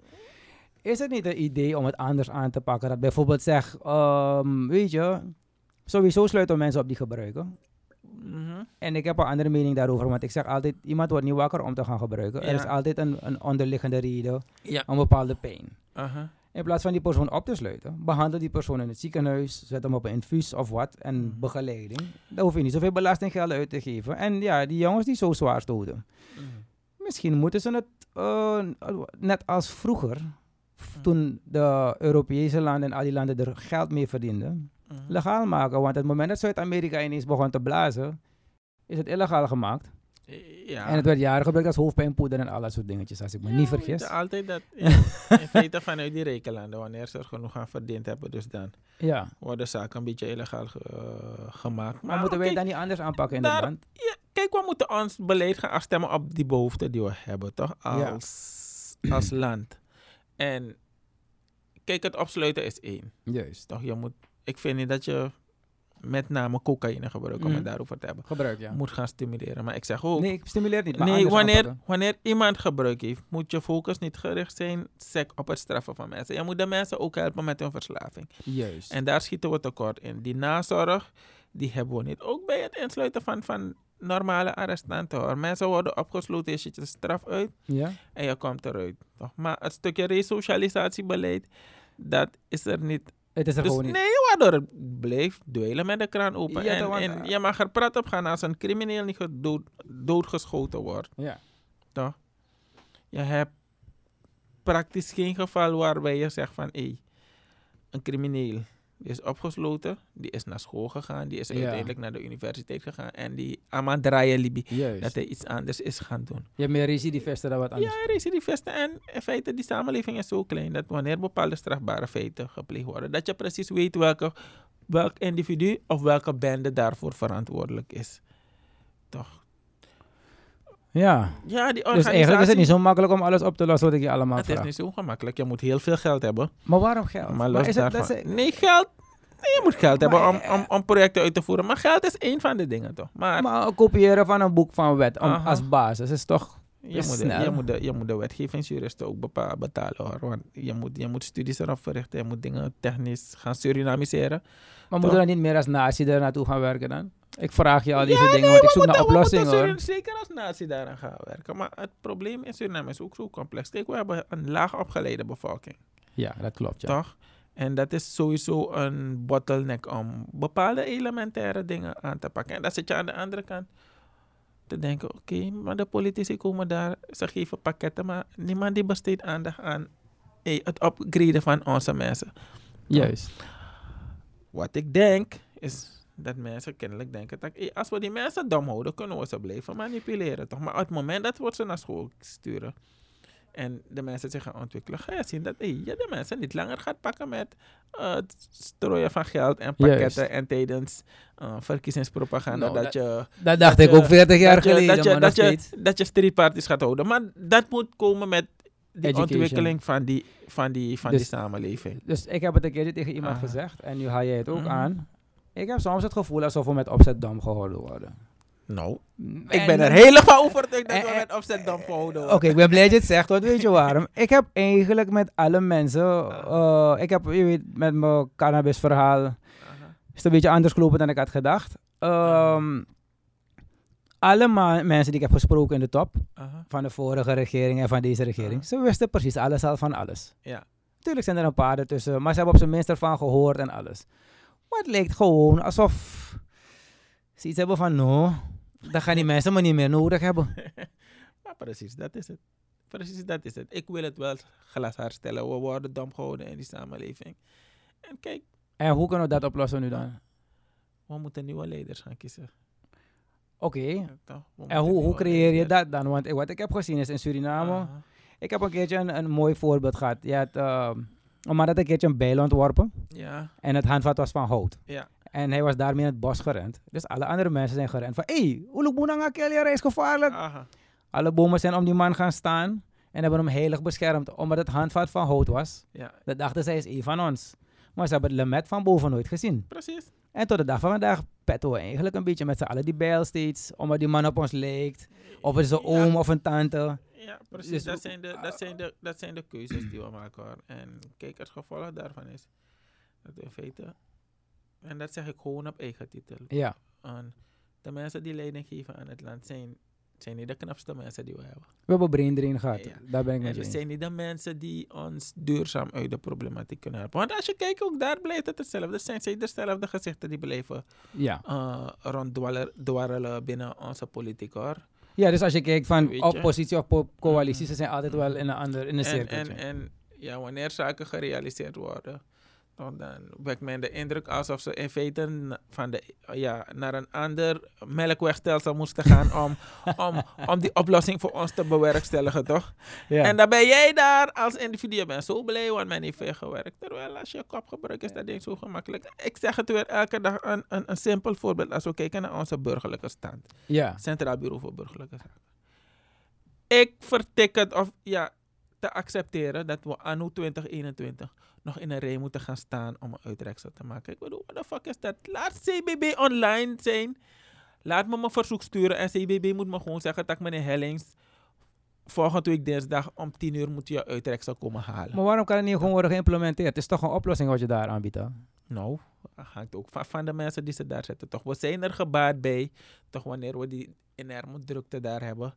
Is het niet een idee om het anders aan te pakken? Dat bijvoorbeeld zeg, ehm, weet je, sowieso sluiten mensen op die gebruiken. Mhm. En ik heb een andere mening daarover, want ik zeg altijd, iemand wordt niet wakker om te gaan gebruiken. Er is altijd een, een onderliggende reden, Ja. een bepaalde pijn. Aha. In plaats van die persoon op te sluiten, behandel die persoon in het ziekenhuis, zet hem op een infuus of wat en Mhm. begeleiding. Daar hoef je niet zoveel belastinggeld uit te geven. En ja, die jongens die zo zwaar stoten, Mhm. misschien moeten ze het eh, net als vroeger. Toen de Europese landen en al die landen er geld mee verdienden, Mhm. legaal maken. Want het moment dat Zuid-Amerika ineens begon te blazen, is het illegaal gemaakt. Ja. En het werd jaren gebruikt als hoofdpijnpoeder en al dat soort dingetjes, als ik me Ja, niet vergis. altijd dat in, in feite vanuit die rekenlanden, wanneer ze er genoeg aan verdiend hebben, dus dan Ja. worden zaken een beetje illegaal eh, gemaakt. Maar moeten wij dat niet anders aanpakken in daar- het land? ja, kijk, we moeten ons beleid gaan afstemmen op die behoeften die we hebben, toch? Als, als land. En kijk, het opsluiten is één. Juist. Toch? Je moet, ik vind niet dat je met name cocaïne gebruikt om het daarover te hebben. Gebruik, ja. Moet gaan stimuleren. Maar ik zeg ook, Nee, ik stimuleer niet. Nee, wanneer, wanneer iemand gebruik heeft, moet je focus niet gericht zijn sec op het straffen van mensen. Je moet de mensen ook helpen met hun verslaving. Juist. En daar schieten we tekort in. Die nazorg, die hebben we niet. Ook bij het insluiten van, van normale arrestanten hoor. Mensen worden opgesloten, je zit je straf uit ja? en je komt eruit. Toch? Maar het stukje resocialisatiebeleid, dat is er niet. Het is er Dus gewoon niet. nee, waardoor het blijft dweilen met de kraan open. Ja, en, en je mag er prat op gaan als een crimineel niet gedood, doodgeschoten wordt. Ja. Toch? Je hebt praktisch geen geval waarbij je zegt van hé, een crimineel die is opgesloten, die is naar school gegaan, die is Ja. uiteindelijk naar de universiteit gegaan en die aan draaien libi Juist. dat hij iets anders is gaan doen. Je hebt meer recidivisten dan wat anders. Ja, recidivisten en in feite die samenleving is zo klein dat wanneer bepaalde strafbare feiten gepleegd worden, dat je precies weet welke, welk individu of welke bende daarvoor verantwoordelijk is. Toch? Ja. Ja, die Dus organisatie... eigenlijk is het niet zo makkelijk om alles op te lossen wat ik je allemaal Het is niet zo gemakkelijk. Je moet heel veel geld hebben. Maar waarom geld? Maar is het, dat Nee, geld... Nee, je moet geld hebben om, Maar, om, om projecten uit te voeren. Maar geld is één van de dingen, toch? Maar, maar kopiëren van een boek van wet om, als basis is toch... je, moet de, je, moet de, je moet de wetgevingsjuristen ook betalen, hoor. Want je moet, je moet studies erop verrichten. Je moet dingen technisch gaan Surinamiseren. Maar moeten we dan niet meer als natie er naartoe gaan werken dan? Ik vraag je al deze dingen, nee, want ik zoek naar oplossingen hoor. Zeker als natie daaraan gaan werken. Maar het probleem in Suriname is ook zo complex. Kijk, we hebben een laag opgeleide bevolking. Ja, dat klopt ja. Toch? En dat is sowieso een bottleneck om bepaalde elementaire dingen aan te pakken. En dan zit je aan de andere kant te denken, oké, maar de politici komen daar, ze geven pakketten, maar niemand die besteedt aandacht aan hey, het upgraden van onze mensen. Juist. Wat ik denk, is dat mensen kennelijk denken, dat, hey, als we die mensen dom houden, kunnen we ze blijven manipuleren. Toch? Maar op het moment dat we ze naar school sturen, en de mensen zich gaan ontwikkelen, ga je zien dat hey, je de mensen niet langer gaat pakken met eh, het strooien van geld en pakketten Juist. en tijdens eh, verkiezingspropaganda Nou, dat, je... Dat dacht dat ik je- ook 40 jaar geleden, dat je, dat, nog je, dat je streetparties gaat houden. Maar dat moet komen met die Education. ontwikkeling van die, van die, van die Dus- samenleving. Dus ik heb het een keertje tegen iemand Aha. gezegd en nu haal jij het ook Mhm. aan. Ik heb soms het gevoel alsof we met opzet dom gehouden worden. Nou, ik ben er helemaal overtuigd dat we en- met opzet dom gehouden Oké, ik ben blij dat je het zegt, want weet je waarom? Ik heb eigenlijk met alle mensen, eh, ik heb, je weet, met mijn cannabisverhaal, is het een beetje anders gelopen dan ik had gedacht. Ehm, alle mensen die ik heb gesproken in de top, Aha. van de vorige regering en van deze regering, Ah. ze wisten precies alles al van alles. Ja. Tuurlijk zijn er een paar ertussen, maar ze hebben op zijn minst ervan gehoord en alles. Maar het lijkt gewoon alsof ze iets hebben van, no, dat gaan die mensen maar niet meer nodig hebben. Maar precies, dat is het. Precies, dat is het. Ik wil het wel glas herstellen. We worden dom gehouden in die samenleving. En kijk, En hoe kunnen we dat oplossen nu dan? we moeten nieuwe leiders gaan kiezen. Oké, en hoe, hoe creëer je dat dan? Want wat ik heb gezien is in Suriname, ik heb een keertje een, een mooi voorbeeld gehad. Je had, ehm, Een man had een keertje een bijl ontworpen. Ja, En het handvat was van hout. ja. En hij was daarmee in het bos gerend. Dus alle andere mensen zijn gerend van... Hé, hey, Oelukboenanga Kelly is gevaarlijk. Aha. Alle bomen zijn om die man gaan staan. En hebben hem heilig beschermd. Omdat het handvat van hout was. Ja, Dat dachten zij is een van ons. Maar ze hebben het lemet van boven nooit gezien. precies. En tot de dag van vandaag petten we eigenlijk een beetje met z'n allen die bijl steeds. Omdat die man op ons leek. Of het is een Ja. oom of een tante. Ja, precies. Dus dat, zijn de, dat, zijn de, dat zijn de keuzes die we maken hoor. En kijk, het gevolg daarvan is dat in feite, en dat zeg ik gewoon op eigen titel, Ja. aan de mensen die leiding geven aan het land zijn, zijn niet de knapste mensen die we hebben. We hebben brain drain gehad. Ja. Daar ben ik En we eens. zijn niet de mensen die ons duurzaam uit de problematiek kunnen helpen. Want als je kijkt, ook daar blijft het hetzelfde. Zijn zij dezelfde gezichten die blijven Ja. uh, ronddwarrelen binnen onze politiek hoor. ja, dus als je kijkt van oppositie of po- coalitie, ze zijn altijd wel in een, ander, in een En, cirkel. en, en ja, wanneer zaken gerealiseerd worden, dan, wekt men de indruk alsof ze in feite van de, ja, naar een ander melkwegstelsel moesten gaan om, om, om die oplossing voor ons te bewerkstelligen, toch? ja. En dan ben jij daar als individu, je bent zo blij, want men heeft veel gewerkt. Terwijl als je kop gebruikt, is dat ding zo gemakkelijk. Ik zeg het weer elke dag, een, een, een simpel voorbeeld als we kijken naar onze burgerlijke stand. ja. Centraal Bureau voor Burgerlijke Zaken. Ik vertik het of ja, te accepteren dat we anno 2021 nog in een rij moeten gaan staan om een uitreksel te maken. Ik bedoel, what the fuck is dat? Laat CBB online zijn. Laat me mijn verzoek sturen en CBB moet me gewoon zeggen dat meneer Hellings volgende week dinsdag om 10 uur moet je uitreksel komen halen. Maar waarom kan het niet gewoon worden geïmplementeerd? Het is toch een oplossing wat je daar aanbiedt. Nou, dat hangt ook van, van de mensen die ze daar zetten. Toch, we zijn er gebaat bij. Toch wanneer we die enorme drukte daar hebben.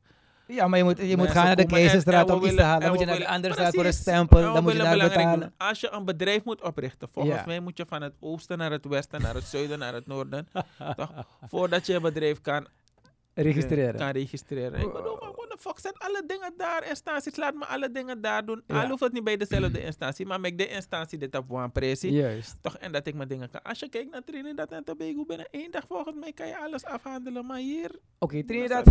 Ja, maar je moet, je moet gaan naar de Keizerstraat en om iets te halen. Dan moet je naar de andere straat voor een stempel. Dan moet je daar belangrijk betalen. doen. Als je een bedrijf moet oprichten, volgens Ja. mij moet je van het oosten naar het westen, naar het zuiden, naar het noorden. toch? Voordat je een bedrijf kan, Registreren. kan registreren. Ik bedoel, maar what the fuck, zet alle dingen daar, instanties, laat me alle dingen daar doen. Ja. Al hoeft het niet bij dezelfde instantie, maar make de instantie dit op one pressie. Juist. Toch, en dat ik mijn dingen kan. Als je kijkt naar Trinidad en Tobago, binnen één dag volgens mij kan je alles afhandelen. Maar hier... Oké, Trinidad.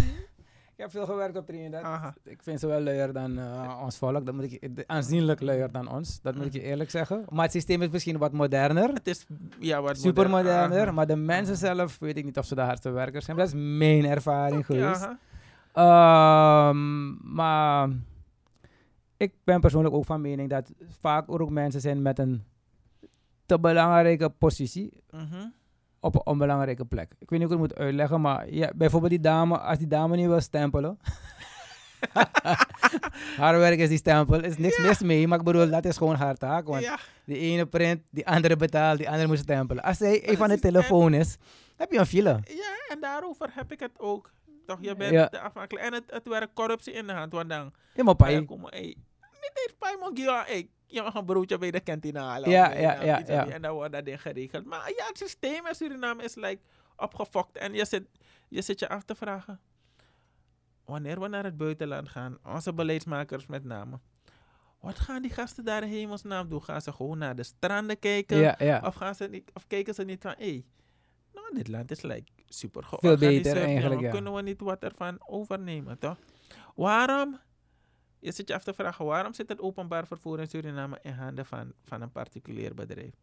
Ik heb veel gewerkt op Trinidad. Aha. Ik vind ze wel luier dan eh, ons volk. Dat moet ik, aanzienlijk luier dan ons. Dat moet ik je eerlijk zeggen. Maar het systeem is misschien wat moderner. Het is ja, wat Super modern. moderner. Aha. Maar de mensen zelf weet ik niet of ze de hardste werkers zijn. Dat is mijn ervaring geweest. Ehm, maar ik ben persoonlijk ook van mening dat vaak ook mensen zijn met een te belangrijke positie Mhm. Op een onbelangrijke plek. Ik weet niet hoe ik het moet uitleggen, maar ja, bijvoorbeeld die dame, als die dame niet wil stempelen. haar werk is die stempel, is niks mis mee, maar ik bedoel, dat is gewoon haar taak. Want Ja, die ene print, die andere betaalt, die andere moet stempelen. Als zij een van de telefoon is, heb je een file. ja, en daarover heb ik het ook. Toch, je bent Ja. de afhankelijk. En het, het werkt corruptie in de hand. Want dan Ja, maar pai. niet eens ja, hey, je mag een broodje bij de kantine halen. Ja, ja, de- ja. En dan wordt dat ding geregeld. Maar ja, het systeem in Suriname is like opgefokt. En je zit, je zit je af te vragen. Wanneer we naar het buitenland gaan, onze beleidsmakers met name. Wat gaan die gasten daar in hemelsnaam doen? Gaan ze gewoon naar de stranden kijken? Ja, ja. Of, gaan ze niet, of kijken ze niet van, hé, hey, nou, dit land is like super beter georganiseerd. eigenlijk, ja. Kunnen we niet wat ervan overnemen, toch? Waarom, je zit je af te vragen, waarom zit het openbaar vervoer in Suriname in handen van, van een particulier bedrijf?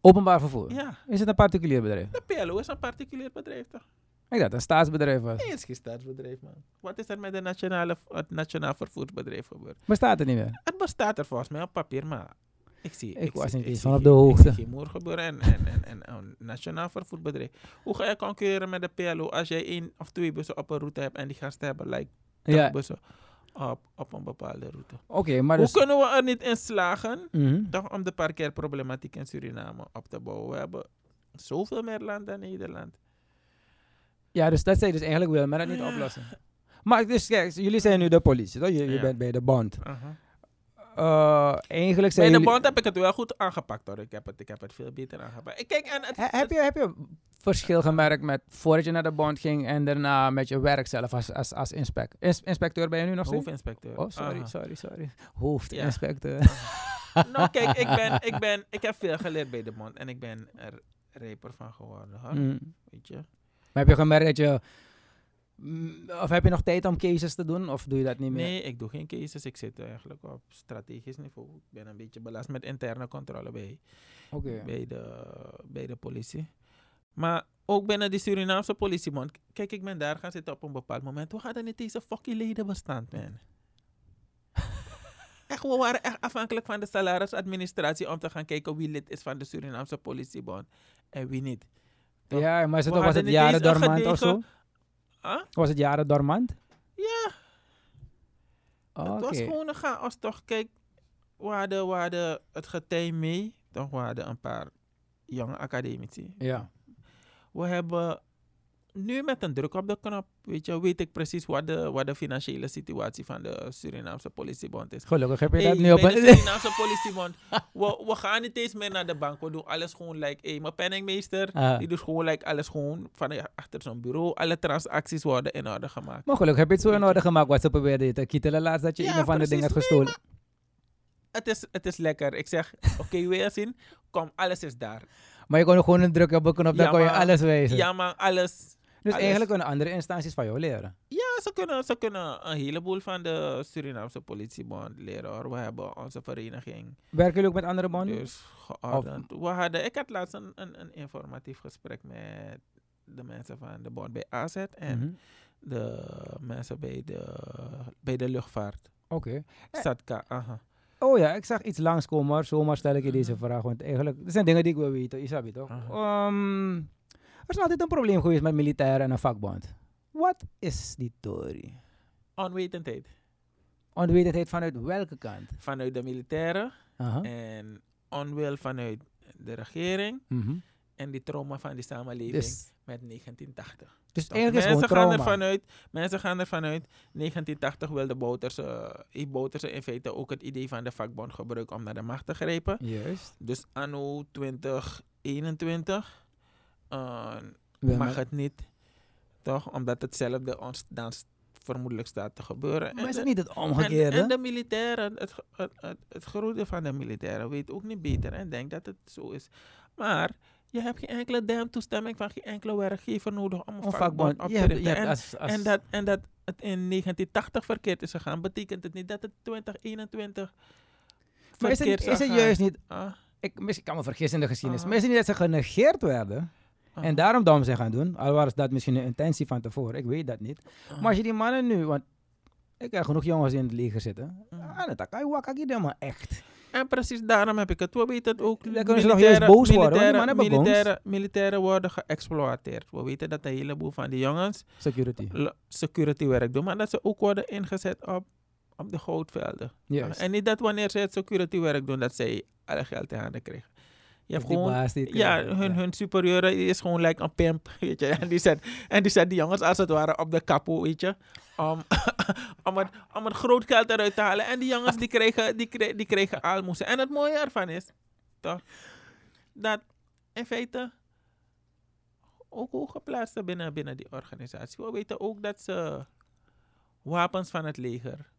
Openbaar vervoer. Ja, Is het een particulier bedrijf? de PLO is een particulier bedrijf, toch? Ik dacht een staatsbedrijf was. Nee, het is geen staatsbedrijf, man. Wat is er met de nationale, het nationaal vervoersbedrijf gebeurd? Bestaat het niet meer? Het bestaat er volgens mij op papier, maar ik zie... Ik was zie- niet eens van op de hoogte. Ik zie geen moer gebeuren en, en, en, en een nationaal vervoersbedrijf. Hoe ga je concurreren met de PLO als jij één of twee bussen op een route hebt en die gasten hebben like Ja, op, op een bepaalde route? oké, maar dus... Hoe kunnen we er niet in slagen Mhm. toch, om de parkeerproblematiek in Suriname op te bouwen? We hebben zoveel meer land dan Nederland. Ja, dus dat zij dus eigenlijk wil, maar dat niet oplossen. Maar dus kijk, jullie zijn nu de politie, toch? Je, je Ja. bent bij de bond. Aha. Eh, eigenlijk zijn Bij de bond heb ik het wel goed aangepakt hoor. Ik heb het, ik heb het veel beter aangepakt. Ik Kijk, en het, He- heb, je, heb je verschil gemerkt met voordat je naar de bond ging en daarna met je werk zelf als, als, als inspec ins- inspecteur ben je nu nog steeds? hoofdinspecteur. Oh, sorry, Aha. sorry, sorry. Hoofdinspecteur. nou, kijk, ik, ben, ik, ben, ik heb veel geleerd bij de bond en ik ben er rijper van geworden. Hoor. Mm. Weet je? Maar heb je gemerkt dat je Of heb je nog tijd om cases te doen? Of doe je dat niet meer? Nee, ik doe geen cases. Ik zit eigenlijk op strategisch niveau. Ik ben een beetje belast met interne controle bij, bij, de, bij de politie. Maar ook binnen die Surinaamse politiebond. Kijk, ik ben daar gaan zitten op een bepaald moment. We hadden niet deze fucking ledenbestand, man. echt, we waren echt afhankelijk van de salarisadministratie om te gaan kijken wie lid is van de Surinaamse politiebond en wie niet. Toch? Ja, maar is het, was het jaren een dormant of zo? Huh? Was het jaren dormant? Ja. Het was gewoon een chaos toch. Kijk, we hadden, we hadden het getij mee. Toch, we hadden een paar jonge academici. Ja. We hebben nu met een druk op de knop, weet je, weet ik precies wat de, wat de financiële situatie van de Surinaamse politiebond is. Gelukkig heb je Hey, dat nu op bij de een... Surinaamse politiebond, we, we gaan niet eens meer naar de bank. We doen alles gewoon like, hey, mijn penningmeester, Ah. die doet gewoon like, alles gewoon van de- achter zo'n bureau. Alle transacties worden in orde gemaakt. Maar gelukkig heb je het zo in orde gemaakt wat ze probeerden te kietelen laatst dat je Ja, een of ander ding. Nee, gestolen. Het is, het is lekker. Ik zeg, oké, weer zien. Kom, alles is daar. Maar je kon gewoon een druk op een knop, dan Ja, kon je alles wijzen. Ja, maar alles. Dus alles. eigenlijk kunnen andere instanties van jou leren. Ja, ze kunnen, ze kunnen een heleboel van de Surinaamse politiebond leren. Hoor. We hebben onze vereniging. Werken jullie ook met andere bonden? Dus geordend. We hadden, ik had laatst een, een, een informatief gesprek met de mensen van de bond bij AZ en Mhm. de mensen bij de, bij de luchtvaart. Oké. Eh. Satka, aha. Oh ja, ik zag iets langskomen, maar zomaar stel ik je deze Mhm. vraag. Want eigenlijk, er zijn dingen die ik wil weten, Isabi toch? Er is altijd een probleem geweest met militairen en een vakbond. Wat is die theorie? Onwetendheid. Onwetendheid vanuit welke kant? Vanuit de militairen en onwil vanuit de regering en die trauma van die samenleving Dus, met 1980. dus Toch? eigenlijk mensen, gewoon gaan trauma. ervan uit, mensen gaan ervan uit, 1980 wilde Bouterse, heeft Bouterse in feite ook het idee van de vakbond gebruiken om naar de macht te grijpen. Juist. Dus anno 2021 eh, mag het niet, toch? Omdat hetzelfde ons dan vermoedelijk staat te gebeuren. Maar is de- het niet het en, omgekeerde? en de militairen, het, het, het, het van de militairen weet ook niet beter en denkt dat het zo is. Maar je hebt geen enkele damn toestemming van geen enkele werkgever nodig om een vakbond op te richten. En, als, als, en, dat, en dat het in 1980 verkeerd is gegaan, betekent het niet dat het 2021 maar is het, is het juist niet... Ah, Ik, mis- ik kan me vergissen in de geschiedenis. Aha. Maar is het niet dat ze genegeerd werden? Ah, En daarom dom zijn gaan doen. Al was dat misschien een intentie van tevoren. Ik weet dat niet. ah. Maar als je die mannen nu... Want ik heb genoeg jongens in het leger zitten. Ah, dat kan je wakker helemaal echt. En precies daarom heb ik het. We weten het ook. Dan kunnen ze nog juist boos worden, militairen- worden geëxploiteerd. We weten dat een heleboel van die jongens Security. security werk doen, maar dat ze ook worden ingezet op, op de goudvelden. Juist. En niet dat wanneer ze het security werk doen, dat zij alle geld in handen krijgen. Je hebt Dus gewoon, ja, hun, ja. hun superieur die is gewoon like een pimp, weet je. En die zet, en die zet die jongens als het ware op de kapo, weet je. Om, om, het, om het groot geld eruit te halen. En die jongens die kregen, die kregen, die kregen aalmoezen. En het mooie ervan is, toch, dat in feite ook hooggeplaatsten binnen, binnen die organisatie. We weten ook dat ze wapens van het leger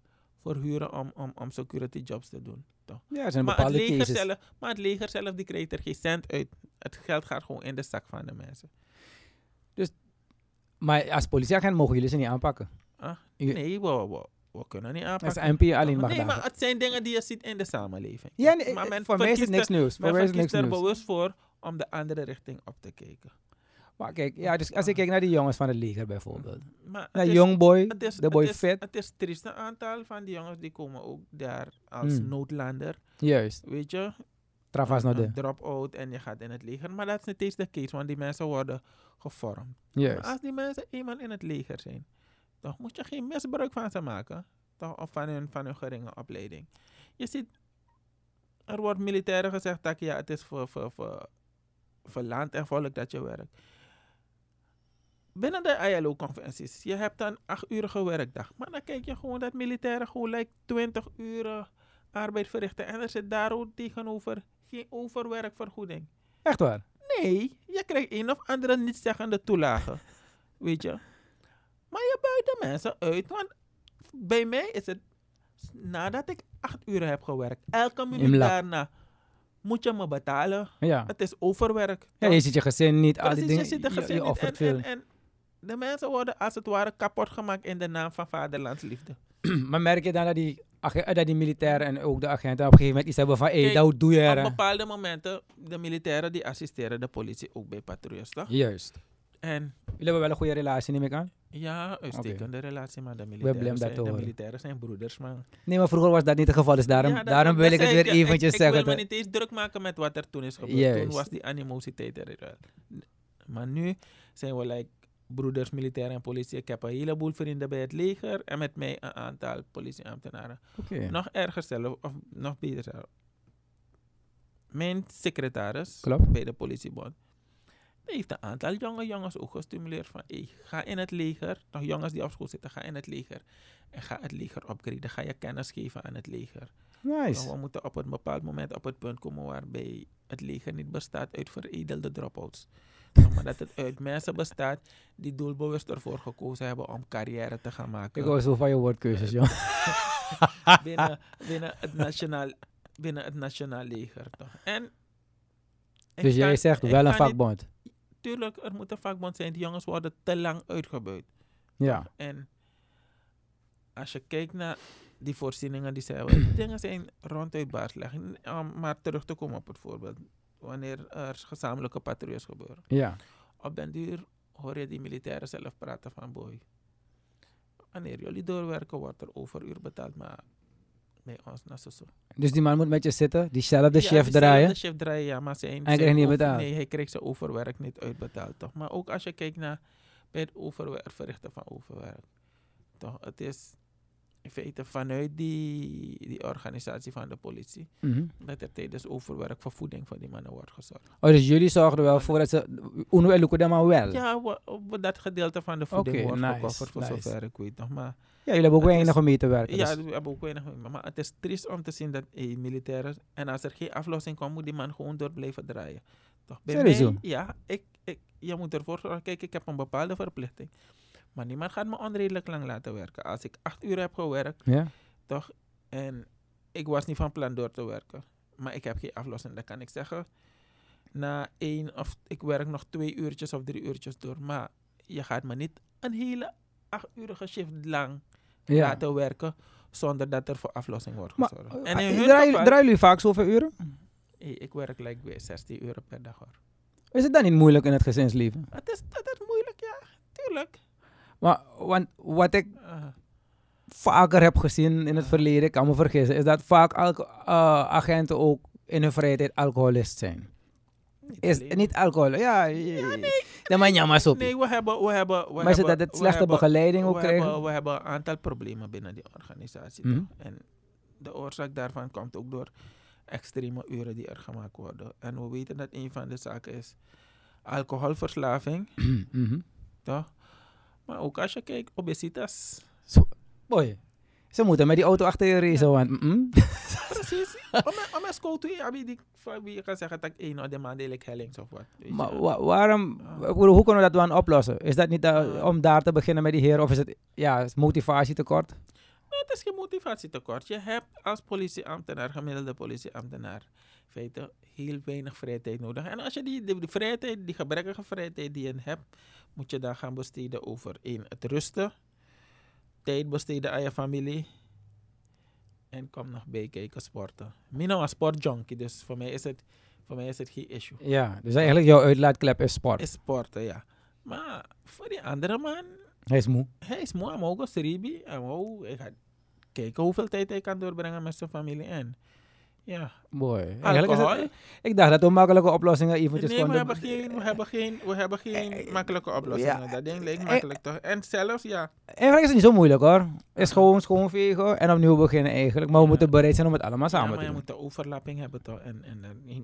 verhuren om, om, om security jobs te doen. Toch? Ja, er zijn Maar het, bepaalde leger cases. zelf, maar het leger zelf die krijgt er geen cent uit. Het geld gaat gewoon in de zak van de mensen. Maar als politieagent mogen jullie ze niet aanpakken. Ah, nee, we, we, we kunnen niet Als aanpakken. MP alleen mag nee, maar het zijn dingen die je ziet in de samenleving. Ja, nee, maar men voor mij is het niks nieuws. Voor mij is het niks verkiest er nieuws. bewust voor om de andere richting op te kijken. Maar kijk, ja, dus als ik kijk naar die jongens van het leger bijvoorbeeld. Maar Naar het is- Young Boy, het is- de boy het is, fit. Het is triest, een aantal van die jongens die komen ook daar als Hmm. noodlander. Juist. Weet je, Travas de. drop-out en je gaat in het leger. Maar dat is niet eens de case, want die mensen worden gevormd. Juist. Maar als die mensen eenmaal in het leger zijn, dan moet je geen misbruik van ze maken. Toch? Of van hun, van hun geringe opleiding. Je ziet, er wordt militairen gezegd dat ja, het is voor, voor, voor, voor land en volk dat je werkt. Binnen de ILO-conventies, je hebt dan acht urige werkdag. Maar dan kijk je gewoon dat militairen gewoon like 20 uur arbeid verrichten. En er zit daar ook tegenover geen overwerkvergoeding. Echt waar. Nee, je krijgt een of andere nietszeggende toelage. Weet je. Maar je buit de mensen uit. Want bij mij is het nadat ik acht uur heb gewerkt, elke minuut daarna moet je me betalen. Ja. Het is overwerk. ja, je ziet je gezin niet, al die Precies, dingen. je je- gezin je niet. offert En, veel. en, en de mensen worden als het ware kapot gemaakt in de naam van vaderlandsliefde. maar merk je dan dat die, ag- dat die militairen en ook de agenten op een gegeven moment iets hebben van, hé, dat doe je Op er. hè. bepaalde momenten, de militairen die assisteren de politie ook bij patrouilles, toch? Juist. En Jullie hebben wel een goede relatie, neem ik aan? ja, uitstekende relatie met de militairen. zijn, de militairen zijn broeders, man. Nee, maar vroeger was dat niet het geval, dus daarom, Ja, daarom wil ik het weer eventjes ik, zeggen. Ik wil me niet eens druk maken met wat er toen is gebeurd. Juist. Toen was die animositeit er. Maar nu zijn we like broeders, militair en politie. Ik heb een heleboel vrienden bij het leger en met mij een aantal politieambtenaren. Nog erger zelf, of nog beter zelf. Mijn secretaris Klopt. bij de politiebond. Heeft een aantal jonge jongens ook gestimuleerd van hey, ga in het leger. Nog jongens die op school zitten, ga in het leger. En ga het leger opgraden. Ga je kennis geven aan het leger. Nice. Maar we moeten op een bepaald moment op het punt komen waarbij het leger niet bestaat uit veredelde dropouts. Maar dat het uit mensen bestaat die doelbewust ervoor gekozen hebben om carrière te gaan maken Ik hoor zo van je woordkeuzes, joh. binnen, binnen, het nationaal, binnen het nationaal leger. Toch? En Dus jij zegt wel een niet- vakbond. Tuurlijk, er moet een vakbond zijn. Die jongens worden te lang uitgebuit. Ja. En als je kijkt naar die voorzieningen die ze hebben, die dingen zijn ronduit baarsleg. Om maar terug te komen op het voorbeeld. Wanneer er gezamenlijke patrouilles gebeuren. Ja. Op den duur hoor je die militairen zelf praten van boy. Wanneer jullie doorwerken, wordt er overuur betaald, maar bij ons na zo. zo. Dus die man moet met je zitten, diezelfde Ja, chef draaien. chef draaien, ja, maar zijn, Hij krijgt niet betaald. Nee, hij krijgt zijn overwerk niet uitbetaald, toch? Maar ook als je kijkt naar bij het overwerk, verrichten van overwerk. Toch, het is in feite vanuit die, die organisatie van de politie Mhm. dat er tijdens overwerk voor voeding voor die mannen wordt gezorgd. Oh, dus jullie zorgen er wel voor dat ze... Uno el luco maar wel. Ja, Ja, we- we- dat gedeelte van de voeding wordt nice, gecoverd voor nice. zover ik weet nog. Maar jullie hebben ook is- weinig om mee te werken. ja, dus- we hebben ook weinig mee, maar het is triest om te zien dat hey, militairen en als er geen aflossing komt, moet die man gewoon door blijven draaien. Toch? Bij mij, ja, ik, ik, je moet ervoor zorgen, kijk, ik heb een bepaalde verplichting. Maar niemand gaat me onredelijk lang laten werken. Als ik acht uur heb gewerkt, ja? toch, en ik was niet van plan door te werken, maar ik heb geen aflossing, dan kan ik zeggen, na één of ik werk nog twee uurtjes of drie uurtjes door, maar je gaat me niet een hele achtuurige shift lang Ja. laten werken zonder dat er voor aflossing wordt Maar gezorgd. eh, en in eh, hun draaien, draaien jullie vaak zoveel uren? Ik werk like weer 16 uur per dag hoor. Is het dan niet moeilijk in het gezinsleven? Het is, het is moeilijk, ja, tuurlijk. Maar want, wat ik vaker heb gezien in het verleden, ik kan me vergissen, is dat vaak eh, agenten ook in hun vrije tijd alcoholist zijn. niet Is niet alcohol? Ja, ja nee. maar ja, maar zo. Nee, we hebben, we hebben, we Maar dat het slechte hebben- begeleiding ook we krijgen? hebben, we hebben een aantal problemen binnen die organisatie. Mhm. En de oorzaak daarvan komt ook door extreme uren die er gemaakt worden. En we weten dat een van de zaken is alcoholverslaving, Mhm. toch? Maar ook als je kijkt, obesitas. Boy, ze moeten met die auto achter je racen, want... mm, Precies. Om een school toe, heb je die, je kan zeggen dat ik één of de maandelijk hellings of wat. Maar wa- waarom, hoe kunnen we dat dan oplossen? Is dat niet eh, om daar te beginnen met die heren, of is het ja, motivatietekort? Nou, het is geen motivatietekort. Je hebt als politieambtenaar, gemiddelde politieambtenaar, feite heel weinig vrije tijd nodig. En als je die, die, die vrije tijd, die gebrekkige vrije tijd die je hebt, moet je dan gaan besteden over één, het rusten, tijd besteden aan je familie en kom nog bij kijken sporten. Ik ben nou een sportjunkie, dus voor mij is het, voor mij is het geen issue. Ja, dus eigenlijk jouw uitlaatklep is sport. Is sporten, ja. Maar voor die andere man, Hij is moe. hij is moe, hij moet ook. Hij moet, hij gaat kijken hoeveel tijd hij kan doorbrengen met zijn familie. En ja, Boy. Eigenlijk is het, ik dacht dat we makkelijke oplossingen eventjes Nee, we konden- hebben geen, we hebben geen, we hebben geen makkelijke oplossingen. ja. Dat ding lijkt Eh, makkelijk toch? En zelfs, ja, Eigenlijk is het niet zo moeilijk hoor. Is gewoon schoonvegen en opnieuw beginnen eigenlijk. Maar we Ja. moeten bereid zijn om het allemaal ja samen maar te je doen. moet de overlapping hebben toch? En, en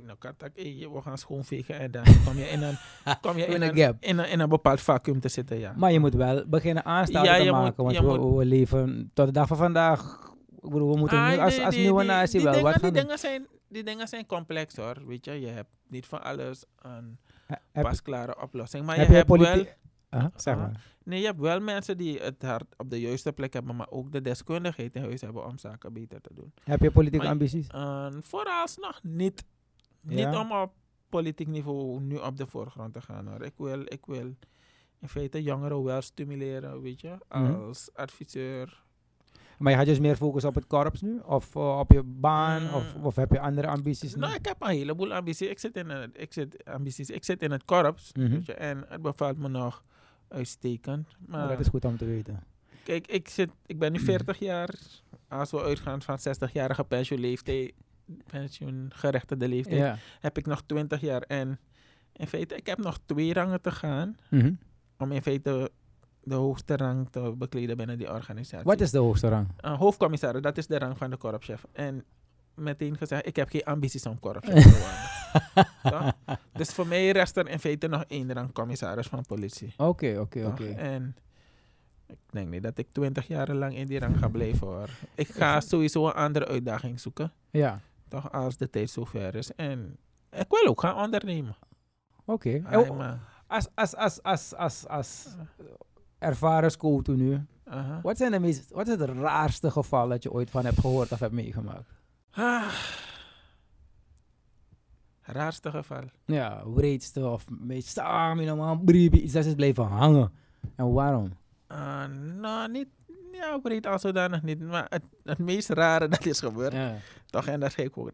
dan, tak, hey, we gaan schoonvegen en dan kom je in een, kom je in In een gap. in een, in een bepaald vacuüm te zitten, ja. Maar je moet wel beginnen aanstaan te je moet- maken. want je we, moet- we leven tot de dag van vandaag. Ik bedoel, we moeten Ah, nu als, die- als die- nieuwe natie die wel wat gaan die doen. dingen zijn, Die dingen zijn complex hoor, weet je. Je hebt niet van alles een Heb, pasklare oplossing. Maar heb je hebt wel... Ah, zeg. Nee, je hebt wel mensen die het hart op de juiste plek hebben, maar ook de deskundigheid in huis hebben om zaken beter te doen. Heb je politieke Maar- ambities? En vooralsnog niet. Niet om op politiek niveau nu op de voorgrond te gaan hoor. Ik wil, ik wil, in feite jongeren wel stimuleren, weet je, Mhm. als adviseur. Maar je gaat dus meer focussen op het korps nu? Of eh, op je baan? Of, Mm. of heb je andere ambities nu? Nou, ik heb een heleboel ambities. Ik zit in het, ik zit, ambities. Ik zit in het korps, Mhm. weet je, en het bevalt me nog uitstekend. Oh, Maar dat is goed om te weten. kijk, ik, zit, ik ben nu Mhm. 40 jaar. Als we uitgaan van 60-jarige pensioenleeftijd, pensioengerechtigde leeftijd, Ja. heb ik nog 20 jaar. En in feite, ik heb nog twee rangen te gaan Mhm. om in feite de hoogste rang te bekleden binnen die organisatie. Wat is de hoogste rang? Een hoofdcommissaris, dat is de rang van de korpschef. En meteen gezegd, ik heb geen ambities om korpschef te worden. Dus voor mij rest er in feite nog één rang commissaris van politie. Oké, oké, oké. En ik denk niet dat ik twintig jaar lang in die rang ga blijven hoor. Ik ga sowieso een andere uitdaging zoeken. Ja, Toch als de tijd zover is. En ik wil ook gaan ondernemen. oké. Oh. Als, als, als, als, als, als ervaren nu, Aha. wat, zijn de meest, wat is het raarste geval dat je ooit van hebt gehoord of hebt meegemaakt? Ah. Raarste geval. Ja, wreedste of meest samen normaal briefje, iets dat is blijven hangen. En waarom? Ah, nou, niet. Ja, breed als zodanig niet. Maar het, het meest rare dat is gebeurd. Ja. Toch, en dat is ik ook.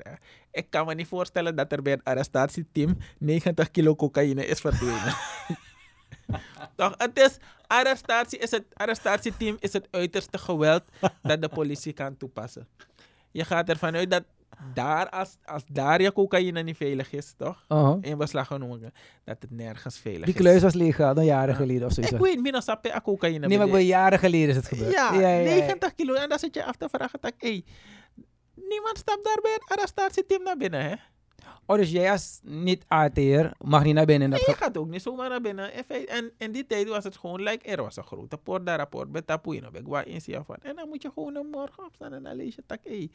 Ik kan me niet voorstellen dat er bij het arrestatieteam 90 kilo cocaïne is verdwenen. Toch, het is, arrestatie is het, arrestatieteam is het uiterste geweld dat de politie kan toepassen. Je gaat ervan uit dat daar, als, als daar je cocaïne niet veilig is, toch? Oh, In beslag genomen, dat het nergens veilig die is. kluis was legaal, dan jaren Ja. geleden of zoiets. Ik weet, sappe a cocaïne. Nee, maar bij jaren geleden is het gebeurd. ja, ja, ja. 90 kilo. En dan zit je af te vragen, tak, hey, niemand stapt daar bij het arrestatieteam naar binnen, hè? Oh, dus jij als niet-ATR mag niet naar binnen. in Dat Nee, je gaat ook niet zomaar naar binnen. In En in die tijd was het gewoon, like, er was een grote poort daar, rapport, bij Gwa in van. En dan moet je gewoon een morgen opstaan en dan lees je, tak, hey,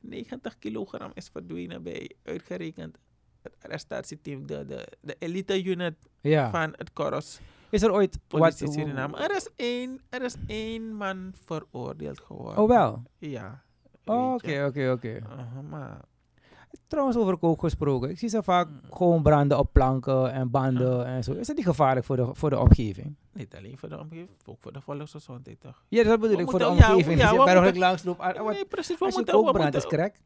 90 kilogram is verdwenen bij, uitgerekend, het arrestatieteam, de, de, de elite unit ja. van het korps Is er ooit politie wat... Suriname. Er is één, er is één man veroordeeld geworden. Oh, wel? Ja. Oh. Oké, oké, oké. Aha, maar Trouwens, over kook gesproken. Ik zie ze vaak gewoon branden op planken en banden en zo. Is dat niet gevaarlijk voor de, voor de omgeving? niet alleen voor de omgeving, ook voor de volksgezondheid toch? Ja, dat bedoel We ik, voor de ja, omgeving. ja, je moeten- langs loopt. ah, nee, precies. We Als je moeten, we kook brandt, is correct.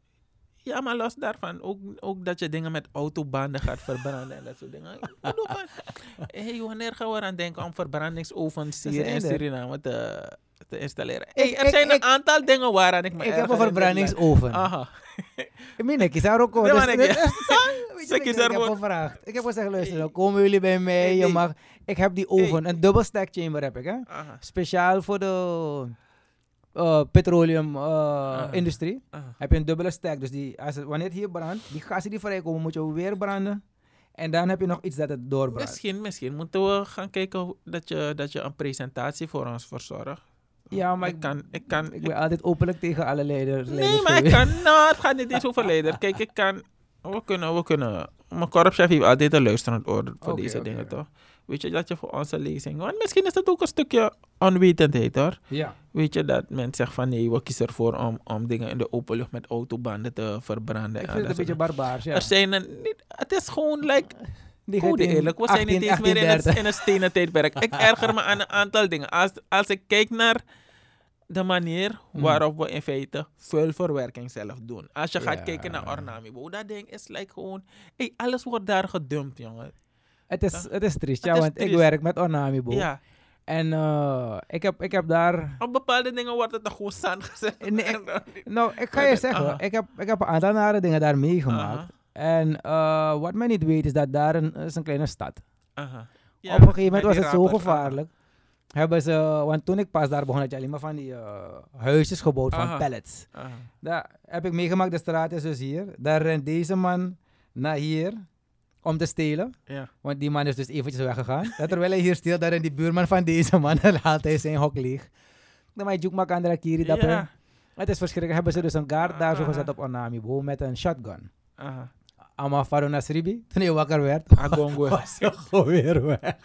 ja, maar los daarvan, ook, ook dat je dingen met autobanden gaat verbranden en dat soort dingen. Hey, wanneer gaan we aan denken om verbrandingsovens hier in. Suriname te, te installeren? Hey, Ik- er ik- zijn een aantal dingen waaraan ik me Ik heb een verbrandingsoven. Aha. Ik meen, ik daar ook Nee, dus- ik- dus- heb gevraagd. Ik heb gezegd, luister, dan komen jullie bij mij. Je mag, ik heb die oven, een dubbel stack chamber heb ik, hè. Aha. Speciaal voor de eh, petroleum eh, industrie. Heb je een dubbele stack. Dus die, als het, wanneer het hier brandt, die gassen die vrijkomen, moet je weer branden. En dan heb je nog iets dat het doorbrandt. Misschien, misschien moeten we gaan kijken dat je, dat je een presentatie voor ons verzorgt. Ja, maar ik kan, ik kan, ik ben altijd openlijk tegen alle leiders. Nee, leiders maar ik kan. Nou, het gaat niet eens over leider. Kijk, ik kan. We kunnen, we kunnen. Mijn korpschef heeft altijd een luisterend oor voor deze dingen, toch? Weet je, dat je voor onze lezing. Want misschien is dat ook een stukje onwetendheid, hoor. Ja. Weet je, dat men zegt van nee, we kiezen ervoor om, om dingen in de openlucht met autobanden te verbranden. Ik vind het een beetje barbaars, ja. Er zijn een, het is gewoon, like, Die Goed gaat in eerlijk, we zijn niet 18 eens meer in het, 1830. in het stenen tijdperk. Ik erger me aan een aantal dingen. Als, als ik kijk naar de manier Hmm. waarop we in feite vulverwerking zelf doen. Als je gaat Ja. kijken naar Ornamibo, dat ding is like gewoon... Hey, alles wordt daar gedumpt, jongen. Het is, het is triest, ja, is want ik werk met Ornamibo. Ja, En eh, ik, heb, ik heb daar... op bepaalde dingen wordt het er gewoon zand gezet. Nee, Nou, ik ga je zeggen, ik heb, ik heb een aantal nare dingen daar meegemaakt. Aha, En eh, wat men niet weet is dat daar een, is een kleine stad. aha. Op een gegeven moment was het zo gevaarlijk. Hebben ze, want toen ik pas daar begon, had je alleen maar van die eh, huisjes gebouwd van pallets. Daar heb ik meegemaakt, de straat is dus hier. Daar rent deze man naar hier om te stelen. Ja. Want die man is dus eventjes weggegaan. Dat terwijl hij hier steelt, daar rent die buurman van deze man en haalt hij zijn hok leeg. Dan maar juk mak andere kiri dapper. Ja. Het is verschrikkelijk. Hebben ze dus een guard daar zo gezet op Onamibo met een shotgun. Aha. Ama Faro Nasribi, toen hij wakker werd, was hij gewoon weer weg.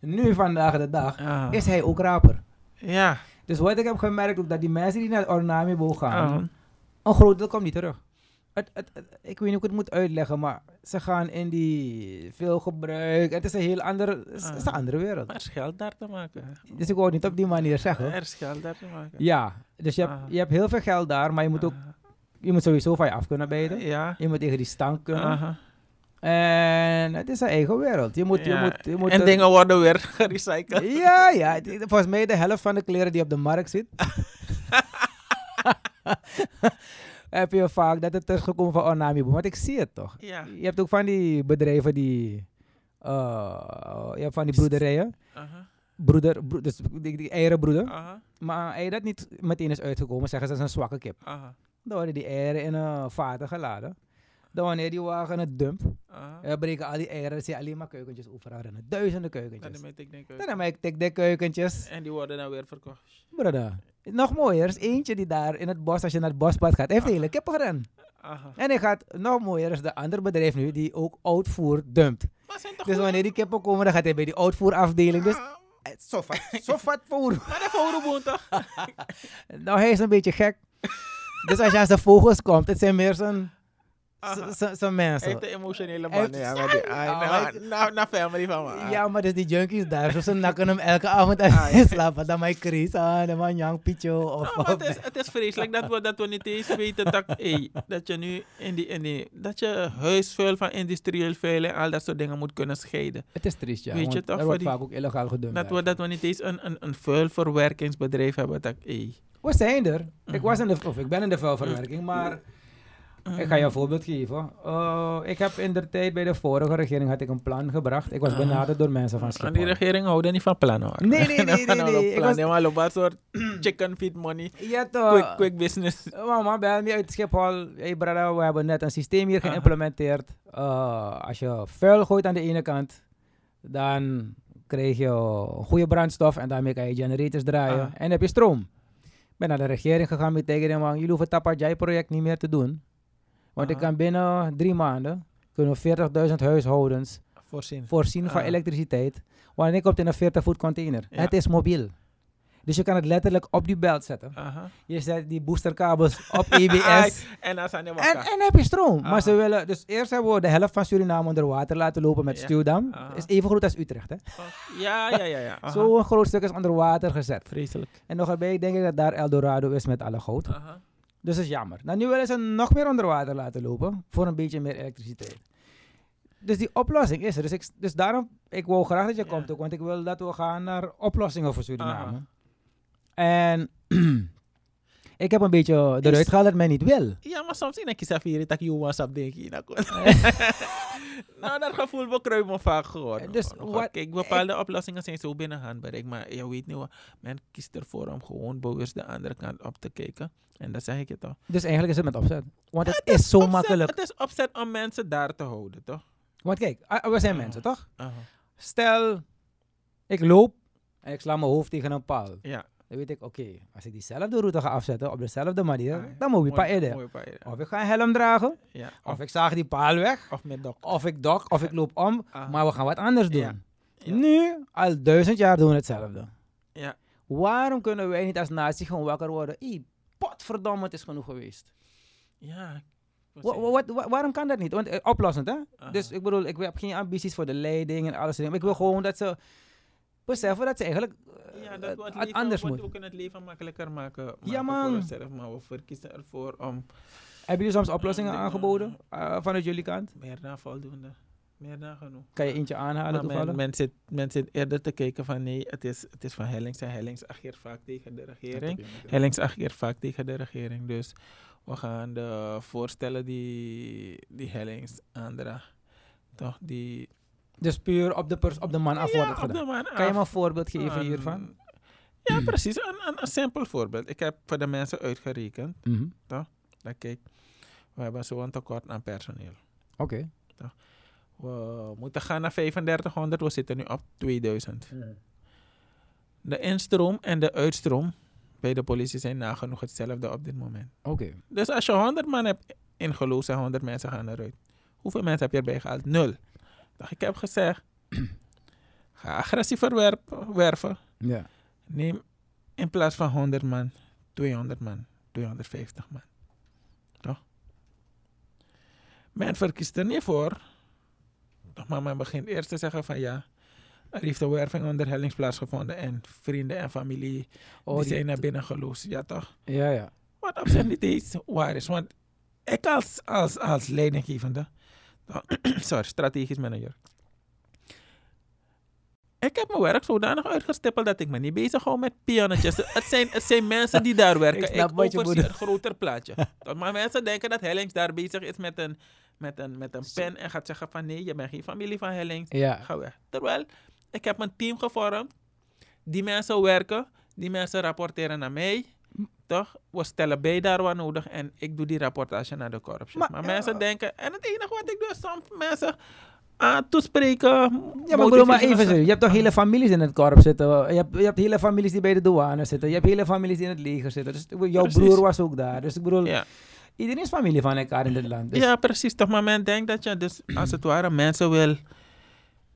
Nu vandaag de dag Ah. is hij ook raper. Ja. Dus wat ik heb gemerkt ook dat die mensen die naar Ornamibo gaan, Ah. een groot deel komt niet terug. het, het, het- ik weet niet hoe ik het moet uitleggen, maar ze gaan in die veel gebruik. Het is een heel andere, het is, is een Ah. andere wereld. Maar er is geld daar te maken. Dus ik wou het niet op die manier zeggen. Er is geld daar te maken. Ja, dus je hebt, Ah. je hebt heel veel geld daar, maar je moet ook, je moet sowieso van je af kunnen bijten. Ja. Je moet tegen die stank kunnen. En het is een eigen wereld. Je moet, je moet, je moet en dingen worden weer gerecycled. Ja, ja. Volgens mij de helft van de kleren die op de markt zit. heb je vaak dat het teruggekomen van Ornami. Want ik zie het toch. Ja. Je hebt ook van die bedrijven die... eh, je hebt van die broederijen. Aha. Broeder, bro- dus die, die eierenbroeder. Aha. Maar als je dat niet meteen is uitgekomen, zeggen ze dat is een zwakke kip. Aha. Dan worden die eieren in een vaten geladen. Dan wanneer die wagen het dump, Aha. uh, breken al die eieren, dan zie je alleen maar keukentjes overal rennen. Duizenden Dat keukentjes. Dan heb ik tik de keukentjes. En die worden dan weer verkocht. Brother. Nog mooier is eentje die daar in het bos, als je naar het bospad gaat, heeft hele kippen gerend. Aha. En hij gaat nog mooier is de andere bedrijf nu, die ook oudvoer dumpt. Dus wanneer die kippen komen, dan gaat hij bij die oudvoerafdeling. Dus Ah, zo vat, zo vat voer. Maar de voerboen toch? Nou, hij is een beetje gek. Dus als je aan zijn vogels komt, het zijn meer zijn, Zijn Hij mensen. de emotionele man. Ja, maar die, ah, na, na, na family van me. Ah. Ja, maar dus die junkies daar, ze nakken hem elke avond als Ah, slaapt. Dan mijn Chris, ah, dan mijn Jan Picho. Of, Nou, of- het, is, het is vreselijk dat we, dat we niet eens weten dat, hey, dat je nu in die, in die, dat je huisvuil van industrieel vuil en al dat soort dingen moet kunnen scheiden. Het is triest, ja. Weet je toch, er voor wordt die- vaak ook illegaal gedumpt. Dat we, dat we niet eens een, een, een vuilverwerkingsbedrijf hebben. Dat, hey, We zijn er. Ik, Mhm. was in de, of ik ben in de vuilverwerking, maar ik ga je een voorbeeld geven. Uh, ik heb in de tijd bij de vorige regering had ik een plan gebracht. Ik was Ah. benaderd door mensen van En die Schiphol. regering houden niet van plannen hoor. Nee, nee, nee, nee, nee. Ik was- maar lopen een soort chicken feed money. Ja toch. Quick, quick business. Uh, Mama, bel me uit Schiphol. Hey brada, we hebben net een systeem hier Aha. geïmplementeerd. Uh, als je vuil gooit aan de ene kant, dan krijg je goede brandstof en daarmee kan je generators draaien. Ah. En heb je stroom. Ik ben naar de regering gegaan met tegen jullie hoeven het Tapajai-project niet meer te doen. Want ik kan binnen drie maanden, kunnen we 40.000 huishoudens Voorzien. voorzien van Ah. elektriciteit. Wanneer ik komt in een 40 voet container. Ja. Het is mobiel. Dus je kan het letterlijk op die belt zetten. Je zet die boosterkabels op EBS. Ai, En dan zijn En, en heb je stroom. Maar ze willen, dus eerst hebben we de helft van Suriname onder water laten lopen met Ja. stuwdam. Is even groot als Utrecht. Hè? Ja, ja, ja. ja. Aha. Zo'n groot stuk is onder water gezet. Vreselijk. En nog erbij denk ik dat daar Eldorado is met alle goud. Dus dat is jammer. Nou, nu willen ze nog meer onder water laten lopen. Voor een beetje meer elektriciteit. Dus die oplossing is er. Dus, ik, dus daarom, ik wil graag dat je Ja. komt ook. Want ik wil dat we gaan naar oplossingen voor Suriname. En ik heb een beetje eruit Is- gehaald dat men niet wil. Ja, maar soms in een kies afvieren dat je WhatsApp denk je. Nou, nou, dat gevoel bekruipt me vaak geworden. Dus Gewoon. wat- Kijk, bepaalde oplossingen zijn zo binnen handbereik. Maar je weet niet wat, men kiest ervoor om gewoon bewust de andere kant op te kijken. En dat zeg ik je toch. Dus eigenlijk is het met opzet. Want het is zo Opzet- makkelijk. Het is opzet om mensen daar te houden, toch? Want kijk, ah, we zijn Ah. mensen, toch? Aha. Stel, ik loop en ik sla mijn hoofd tegen een paal. Ja. Dan weet ik, oké, als ik diezelfde route ga afzetten op dezelfde manier, Ah, dan moet ik mooi- pa eden. mooi pa eden. Of ik ga een helm dragen, Ja. of Of, ik zaag die paal weg, of met dok. of ik dok, of ik loop om. Ah. Maar we gaan wat anders doen. Nu, al duizend jaar doen we hetzelfde. Ja. Waarom kunnen wij niet als natie gewoon wakker worden? Ih, potverdomme, het is genoeg geweest. Ja. Wa- wa- wat- wa- waarom kan dat niet? Want eh, oplossend, hè? Aha. Dus ik bedoel, ik heb geen ambities voor de leiding en alles. Maar ik wil gewoon dat ze beseffen dat ze eigenlijk eh, Ja, dat het het leven, anders moet. We kunnen het leven makkelijker maken, maken Ja, man. voor onszelf, maar we verkiezen ervoor om Hebben jullie soms oplossingen aangeboden eh, vanuit jullie kant? meer dan voldoende. Meer dan genoeg. Kan je eentje aanhalen Maar toevallig? men, men, zit, men zit eerder te kijken van nee, het is, het is van Hellings en Hellings ageert vaak tegen de regering. Hellings ageert vaak tegen de regering. Dus we gaan de voorstellen die, die Hellings aandraagt, toch, die... Dus puur op de, pers- op de man af wordt gedaan. man Kan je me een voorbeeld geven hiervan? Ja, precies. Een, een, een simpel voorbeeld. Ik heb voor de mensen uitgerekend. Mhm. Dat kijk, we hebben zo'n tekort aan personeel. Oké. We moeten gaan naar 3500, we zitten nu op 2000. De instroom en de uitstroom bij de politie zijn nagenoeg hetzelfde op dit moment. Oké. Dus als je 100 man hebt ingeloosd en 100 mensen gaan eruit. Hoeveel mensen heb je erbij gehaald? Nul. Dus ik heb gezegd, ga werpen, werven. Ja. Neem in plaats van 100 man, 200 man, 250 man. Toch? Men verkiest er niet voor. Toch, Maar men begint eerst te zeggen van ja, er heeft een werving onder hellings plaatsgevonden en vrienden en familie Oh, die die- zijn naar binnen geloosd. Ja toch? Ja, ja. Wat op zich niet eens waar is. Want ik als, als, als leidinggevende, sorry, strategisch manager. Ik heb mijn werk zodanig uitgestippeld dat ik me niet bezig hou met piannetjes. het, zijn, het zijn mensen die daar werken. Ik Ik, snap je overzie een groter plaatje. Maar mensen denken dat Hellings daar bezig is met een, met, een, met een pen en gaat zeggen van nee, je bent geen familie van Hellings. Ja. Ga weg. Terwijl, ik heb een team gevormd. Die mensen werken. Die mensen rapporteren naar mij. Toch? We stellen bij daar wat nodig. En ik doe die rapportage naar de korps. Maar, Maar, ja. mensen denken... En het enige wat ik doe is soms mensen aan toespreken. Ja, maar bedoel maar even. Je hebt toch hele families in het korps zitten. Je hebt, je hebt hele families die bij de douane zitten. Je hebt hele families die in het leger zitten. Dus jouw Precies. broer was ook daar. Dus ik bedoel, Ja. iedereen is familie van elkaar in dit land. Dus, ja, precies. Toch? Maar men denkt dat je dus als het ware mensen wil...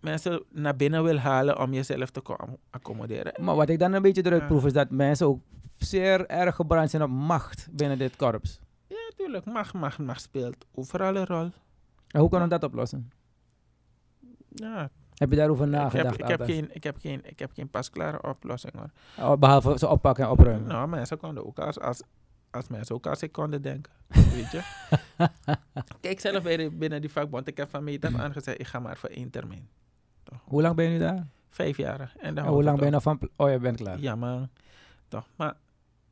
Mensen naar binnen wil halen om jezelf te accommoderen. Maar wat ik dan een beetje eruit proef is dat mensen ook zeer erg gebrand zijn op macht binnen dit korps. Ja, tuurlijk. Mag, mag, mag speelt overal een rol. En hoe kunnen we dat oplossen? Ja, Heb je daarover ik heb, nagedacht? ik, heb geen, ik, heb geen, ik heb geen pasklare oplossing hoor. Oh, behalve ze oppakken en opruimen. Nou, mensen konden ook als, als, als mensen ook als ik konden denken. Weet je? Kijk, zelf bij de- binnen die vakbond, ik heb van meet af aangezegd, ik ga maar voor één termijn. Hoe lang ben je nu daar? Vijf jaar. En hoe lang ben je nog van... Oh, je bent klaar. Ja, man. Toch, maar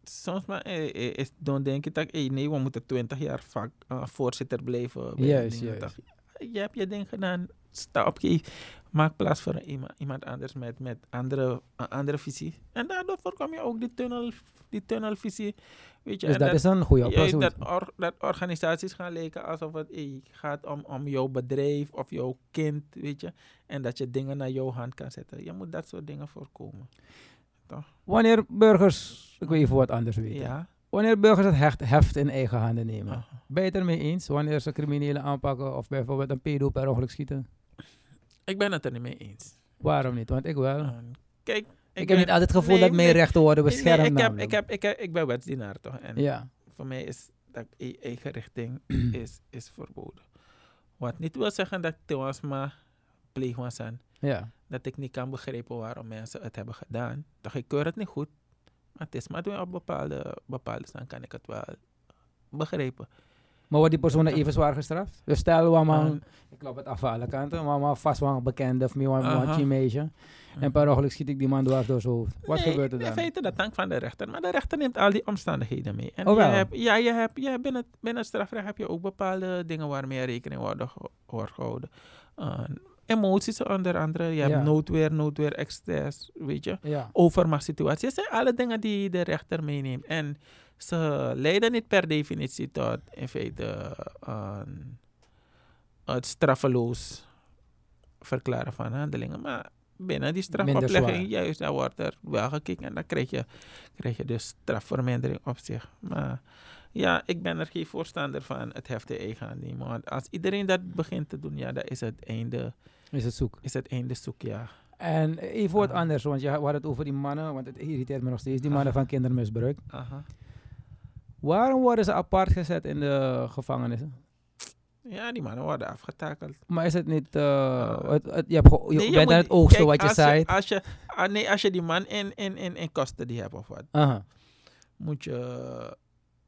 soms maar, eh, eh, is, dan denk ik dat, eh, nee, we moeten twintig jaar vak, eh, voorzitter blijven. Juist, juist. Je hebt je ding gedaan, sta op je, maak plaats voor iemand, iemand anders met, met andere, een andere visie. En daardoor voorkom je ook die, tunnel, die tunnelvisie. Weet je, Dus dat is een goede oplossing. dat, or- dat organisaties gaan lijken alsof het gaat om, om jouw bedrijf of jouw kind, weet je. En dat je dingen naar jouw hand kan zetten. Je moet dat soort dingen voorkomen. Wanneer burgers... Ik wil even wat anders weten. Ja. Wanneer burgers het hecht, heft in eigen handen nemen. Aha. Ben je het ermee eens? Wanneer ze criminelen aanpakken of bijvoorbeeld een pedo per ongeluk schieten? Ik ben het er niet mee eens. Waarom niet? Want ik wel. Uh, kijk, ik, heb niet altijd het gevoel nee, dat mijn nee, rechten worden nee, beschermd. ik, heb, ik, heb, ik, heb, ik ben wetsdienaar toch? En Ja. voor mij is dat eigen richting is, is verboden. Wat niet wil zeggen dat ik maar pleeg was aan. ja. dat ik niet kan begrijpen waarom mensen het hebben gedaan. Toch ik keur het niet goed. Maar het is maar op bepaalde, bepaalde staan kan ik het wel begrijpen. Maar wordt die persoon even zwaar gestraft? Dus stel, we man, En- ik loop het af alle kanten, vast wel een bekende of meer een meisje. En per ongeluk schiet ik die man dwars door zijn hoofd. Wat Nee, gebeurt er In dan? feite, dat hangt van de rechter. Maar de rechter neemt al die omstandigheden mee. En Oh, je hebt, ja, je hebt, je hebt binnen, binnen strafrecht heb je ook bepaalde dingen waarmee rekening worden wordt gehouden. Uh, emoties onder andere. Je hebt Ja. noodweer, noodweer, excess, weet je. Ja. overmachtssituaties. Dat zijn alle dingen die de rechter meeneemt. En ze leiden niet per definitie tot in feite het straffeloos verklaren van handelingen. Maar binnen die strafoplegging, juist, daar wordt er wel gekeken. En dan krijg je, krijg je dus strafvermindering op zich. Maar ja, ik ben er geen voorstander van het heft in eigen hand nemen. Want als iedereen dat begint te doen, ja, dan is het einde, Is het zoek. is het einde zoek, ja. En even wat Ah. anders, want je had het over die mannen, want het irriteert me nog steeds, die mannen Ah. van kindermisbruik. Aha. Waarom worden ze apart gezet in de gevangenissen? Ja, die mannen worden afgetakeld. Maar is het niet, Ah. het, het- je, hebt je Nee, bent aan het oogsten kijk, wat je als zei. Als je, ah, nee, als je die man in, in, in, in custody hebt of wat, Aha. moet je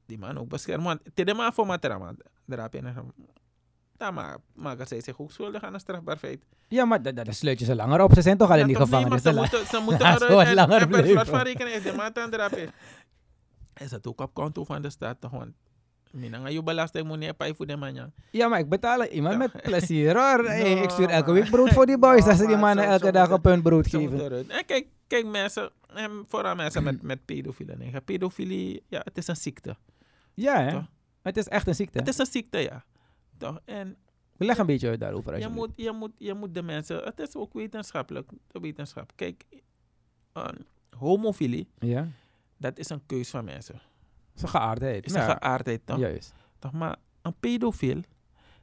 die man ook beschermen. Want het maar voor matrama, daarop in dan ma- maken zij zich ook schuldig aan een strafbaar feit. Ja, maar da- da- dan sluit je ze langer op. Ze zijn toch al in die Ja, toch, nee, gevangenis. maar te ze moeten, ze moeten eruit en- langer en van rekening is de maat aan erop in. Is dat ook op konto van de staat toch? Want Minanga je belasting bij voor de ja. Maar ik betaal iemand met plezier hoor. Hey, ik stuur elke week brood voor die boys. als ze die mannen elke dag een punt brood geven. En kijk, kijk mensen, en vooral mensen met, met pedofielen. nee. Pedofilie, ja, het is een ziekte. Ja, hè? Het is echt een ziekte. Het is een ziekte, ja. Toch? En Leg een beetje uit daarover. je moet, je, moet, je moet de mensen, het is ook wetenschappelijk, de wetenschap. Kijk, homofilie, Ja, dat is een keus van mensen. is een geaardheid. is Ja, een geaardheid, toch? Juist. toch? Maar een pedofiel,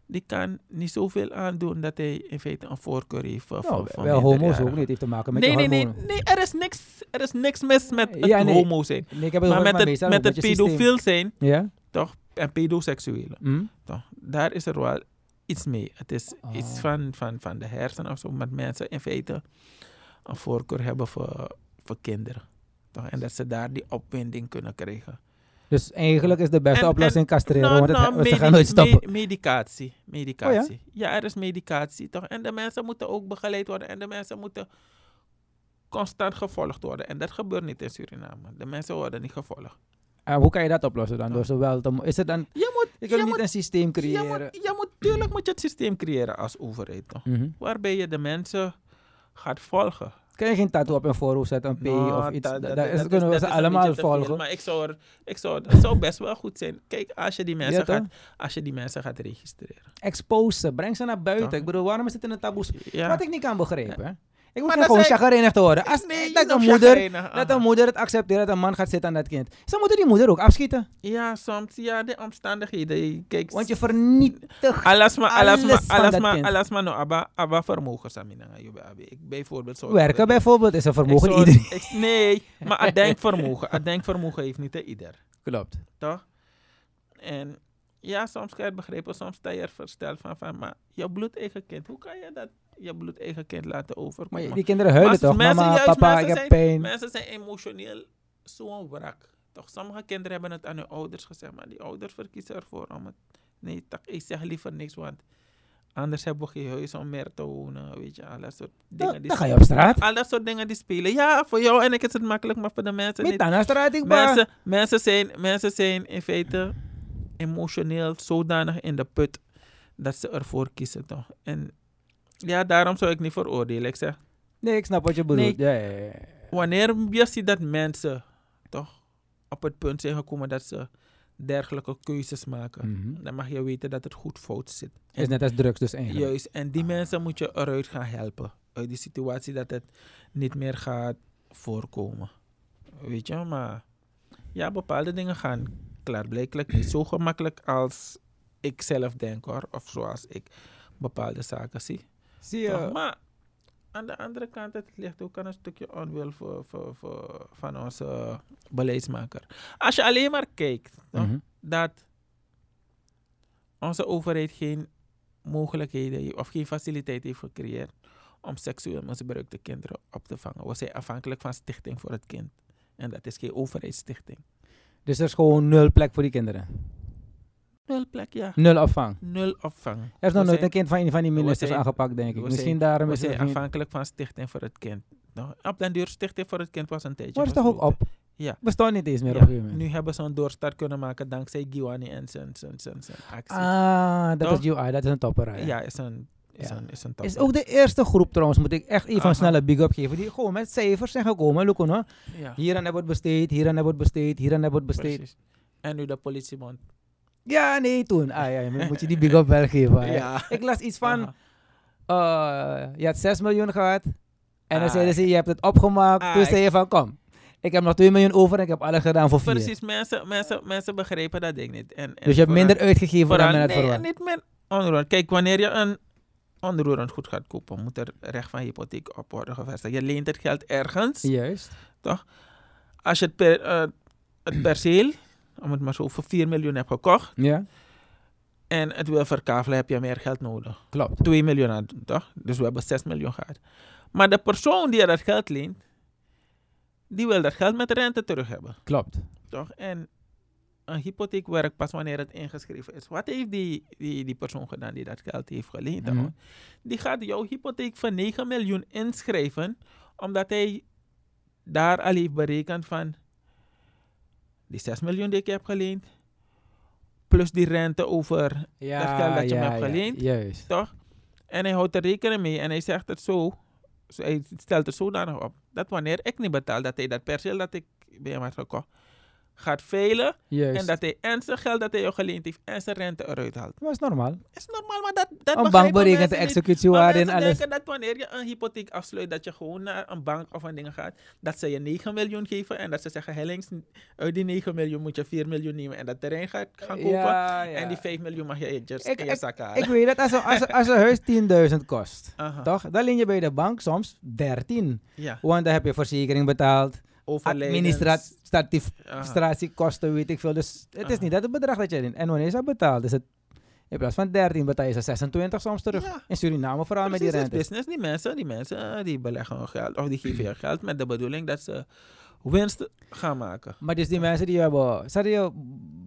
die kan niet zoveel aandoen dat hij in feite een voorkeur heeft voor, Nou, voor wel homo's ook niet. heeft te maken met Nee, nee, nee, nee, er is niks, er is niks mis met het Ja, nee. homo zijn. Nee, ik heb het Maar met het, met het pedofiel zijn, Ja? toch, en pedoseksuelen, Hm? toch, daar is er wel iets mee. Het is iets Oh. van, van, van de hersenen of zo. Maar mensen in feite een voorkeur hebben voor, voor kinderen. Toch? En dat ze daar die opwinding kunnen krijgen. Dus eigenlijk is de beste En- oplossing castreren, Nou, want, nou, ze gaan nooit stoppen. me- medicatie. Medicatie. ja? er is medicatie toch? En de mensen moeten ook begeleid worden. En de mensen moeten constant gevolgd worden. En dat gebeurt niet in Suriname. De mensen worden niet gevolgd. En hoe kan je dat oplossen dan? Door zowel te, mo- is het dan, Je moet, je je niet moet, een systeem je creëren. moet, je moet, tuurlijk moet je het systeem creëren als overheid. Toch? Mhm. Waarbij je de mensen gaat volgen. Kan je geen tattoo op een voorhoofd zetten, een P Nou, of iets? dat- kunnen we ze allemaal veel, volgen. Maar ik zou, er, ik zou, het zou best wel goed zijn. Kijk, als je die mensen, Ja, gaat, als je die mensen gaat registreren. Expose ze, breng ze naar buiten. Ik bedoel, waarom is het in een taboe? Wat ik niet kan begrijpen. Ik dat gewoon chagrijnig te worden. Als, Nee, dat, een moeder, dat een moeder het accepteert dat een man gaat zitten aan dat kind. Ze moeten die moeder ook afschieten. Ja, soms. Ja, de omstandigheden. Kijk, Want je vernietigt Alles maar, alles maar, alles maar, alles maar, no, abba, abba vermogen, Samina. Ik bijvoorbeeld zo. werken bijvoorbeeld. Is een vermogen iedereen. ik- nee, maar het denkvermogen. Het denkvermogen heeft niet ieder. Klopt. Toch? En ja, soms kan je het begrijpen, soms sta je er versteld van, van maar je bloedeigen kind, hoe kan je dat je bloedeigen kind laten Maar overkomen? je- die kinderen huilen Maar toch? mensen- Mama, juist, papa, mensen ik heb zijn- pijn. Mensen zijn emotioneel zo'n wrak. Toch, sommige kinderen hebben het aan hun ouders gezegd, maar die ouders verkiezen ervoor om het... Nee, tak, ik zeg liever niks, want anders hebben we geen huis om meer te wonen, weet je, al dat soort dingen. Die dan ga je op straat. Al dat soort dingen die spelen. Ja, voor jou en ik is het makkelijk, maar voor de mensen Met niet. naar straat, ik. Mensen, mensen, zijn, mensen zijn in feite emotioneel zodanig in de put dat ze ervoor kiezen, toch? En ja, daarom zou ik niet veroordelen. Ik zeg, Nee, ik snap wat je bedoelt. Ja, ja, ja. wanneer je ziet dat mensen toch op het punt zijn gekomen dat ze dergelijke keuzes maken, Mhm. dan mag je weten dat het goed fout zit. Is net als drugs dus eigenlijk. Juist, en die mensen moet je eruit gaan helpen. Uit die situatie dat het niet meer gaat voorkomen. Weet je, maar ja, bepaalde dingen gaan klaarblijkelijk niet zo gemakkelijk als ik zelf denk hoor. Of zoals ik bepaalde zaken zie. Zie Toch? je? Maar aan de andere kant, het ligt ook aan een stukje onwil voor, voor, voor, van onze beleidsmaker. Als je alleen maar kijkt toch, Mhm. dat onze overheid geen mogelijkheden heeft, of geen faciliteit heeft gecreëerd om seksueel misbruikte kinderen op te vangen. We zijn afhankelijk van Stichting voor het Kind. En dat is geen overheidsstichting. Dus er is gewoon nul plek voor die kinderen. Nul plek, ja. Nul opvang. Nul opvang. Er is nog nooit een kind van een van die ministers zijn- aangepakt, denk ik. Misschien zijn- daarom is zijn geen... afhankelijk van Stichting voor het Kind. Nou, op den duur Stichting voor het Kind was een tijdje. Maar is toch ook op? Ja. Bestond niet eens meer Ja, op een nu hebben ze een doorstart kunnen maken dankzij Giovanni en zijn, zijn, zijn, zijn actie. Ah, dat Toch? is UI, dat is een topper. hè. ja, is een, is een, is een Is topper. ook de eerste groep trouwens, moet ik echt even Aha. een snelle big-up geven. Die gewoon met cijfers zijn gekomen. Hoor. Ja, Hier aan hebben we het besteed, hier aan hebben we het besteed, hier aan hebben we het besteed. precies. En nu de politiebond. Ja, nee, toen. Ah, ja, moet je die big-up wel geven. Ja. Ik las iets van, eh, je had 6 miljoen gehad. En dan Ah. zeiden ze, je hebt het opgemaakt. Ah, toen zei je van, kom. Ik heb nog 2 miljoen over en ik heb alles gedaan voor 4. Precies, mensen, mensen, mensen begrijpen dat ding niet. En, en Dus je hebt minder uitgegeven dan men het nee, verwacht. niet meer onroerend. Kijk, wanneer je een onroerend goed gaat kopen, moet er recht van hypotheek op worden gevestigd. Je leent het geld ergens. Juist. Als je het, per, eh, het perceel, om het maar zo, voor 4 miljoen hebt gekocht Ja, en het wil verkavelen, heb je meer geld nodig. klopt. 2 miljoen aan, toch? Dus we hebben 6 miljoen gehad. Maar de persoon die je dat geld leent, die wil dat geld met rente terug hebben. Klopt. Toch? En een hypotheek werkt pas wanneer het ingeschreven is. Wat heeft die, die, die persoon gedaan die dat geld heeft geleend? Mhm. Die gaat jouw hypotheek van 9 miljoen inschrijven, omdat hij daar al heeft berekend van die 6 miljoen die ik heb geleend, plus die rente over, Ja, Dat geld dat je me hebt ja, geleend. Juist. toch? En hij houdt er rekening mee en hij zegt het zo, hij stelt er zodanig op, dat wanneer ik niet betaal, dat hij dat perceel dat ik bij hem had gekocht, gaat Juist. en dat hij en zijn geld dat hij jou geleend heeft en zijn rente eruit haalt. dat is normaal. Is normaal, maar dat, dat Een bank berekent de executiewaarde en alles. denken dat wanneer je een hypotheek afsluit, dat je gewoon naar een bank of een ding gaat, dat ze je 9 miljoen geven en dat ze zeggen, Hellings, uit die 9 miljoen moet je 4 miljoen nemen en dat terrein gaat gaan kopen. Ja, ja. En die 5 miljoen mag je in je, Ik- in je zak halen. Ik weet dat als een, als, als een huis 10.000 kost, toch? Dan leen je bij de bank soms 13. Ja. Want dan heb je verzekering betaald. Administratiekosten, weet ik veel. Dus het is Aha. niet dat het bedrag dat je leent. En wanneer is dat betaald? Is het In plaats van 13 betaal je ze 26 soms terug. Ja. In Suriname vooral met die rente. is business. Die mensen, die mensen eh, die beleggen hun geld of die geven je geld met de bedoeling dat ze winst gaan maken. Maar dus die mensen die hebben... Zouden je...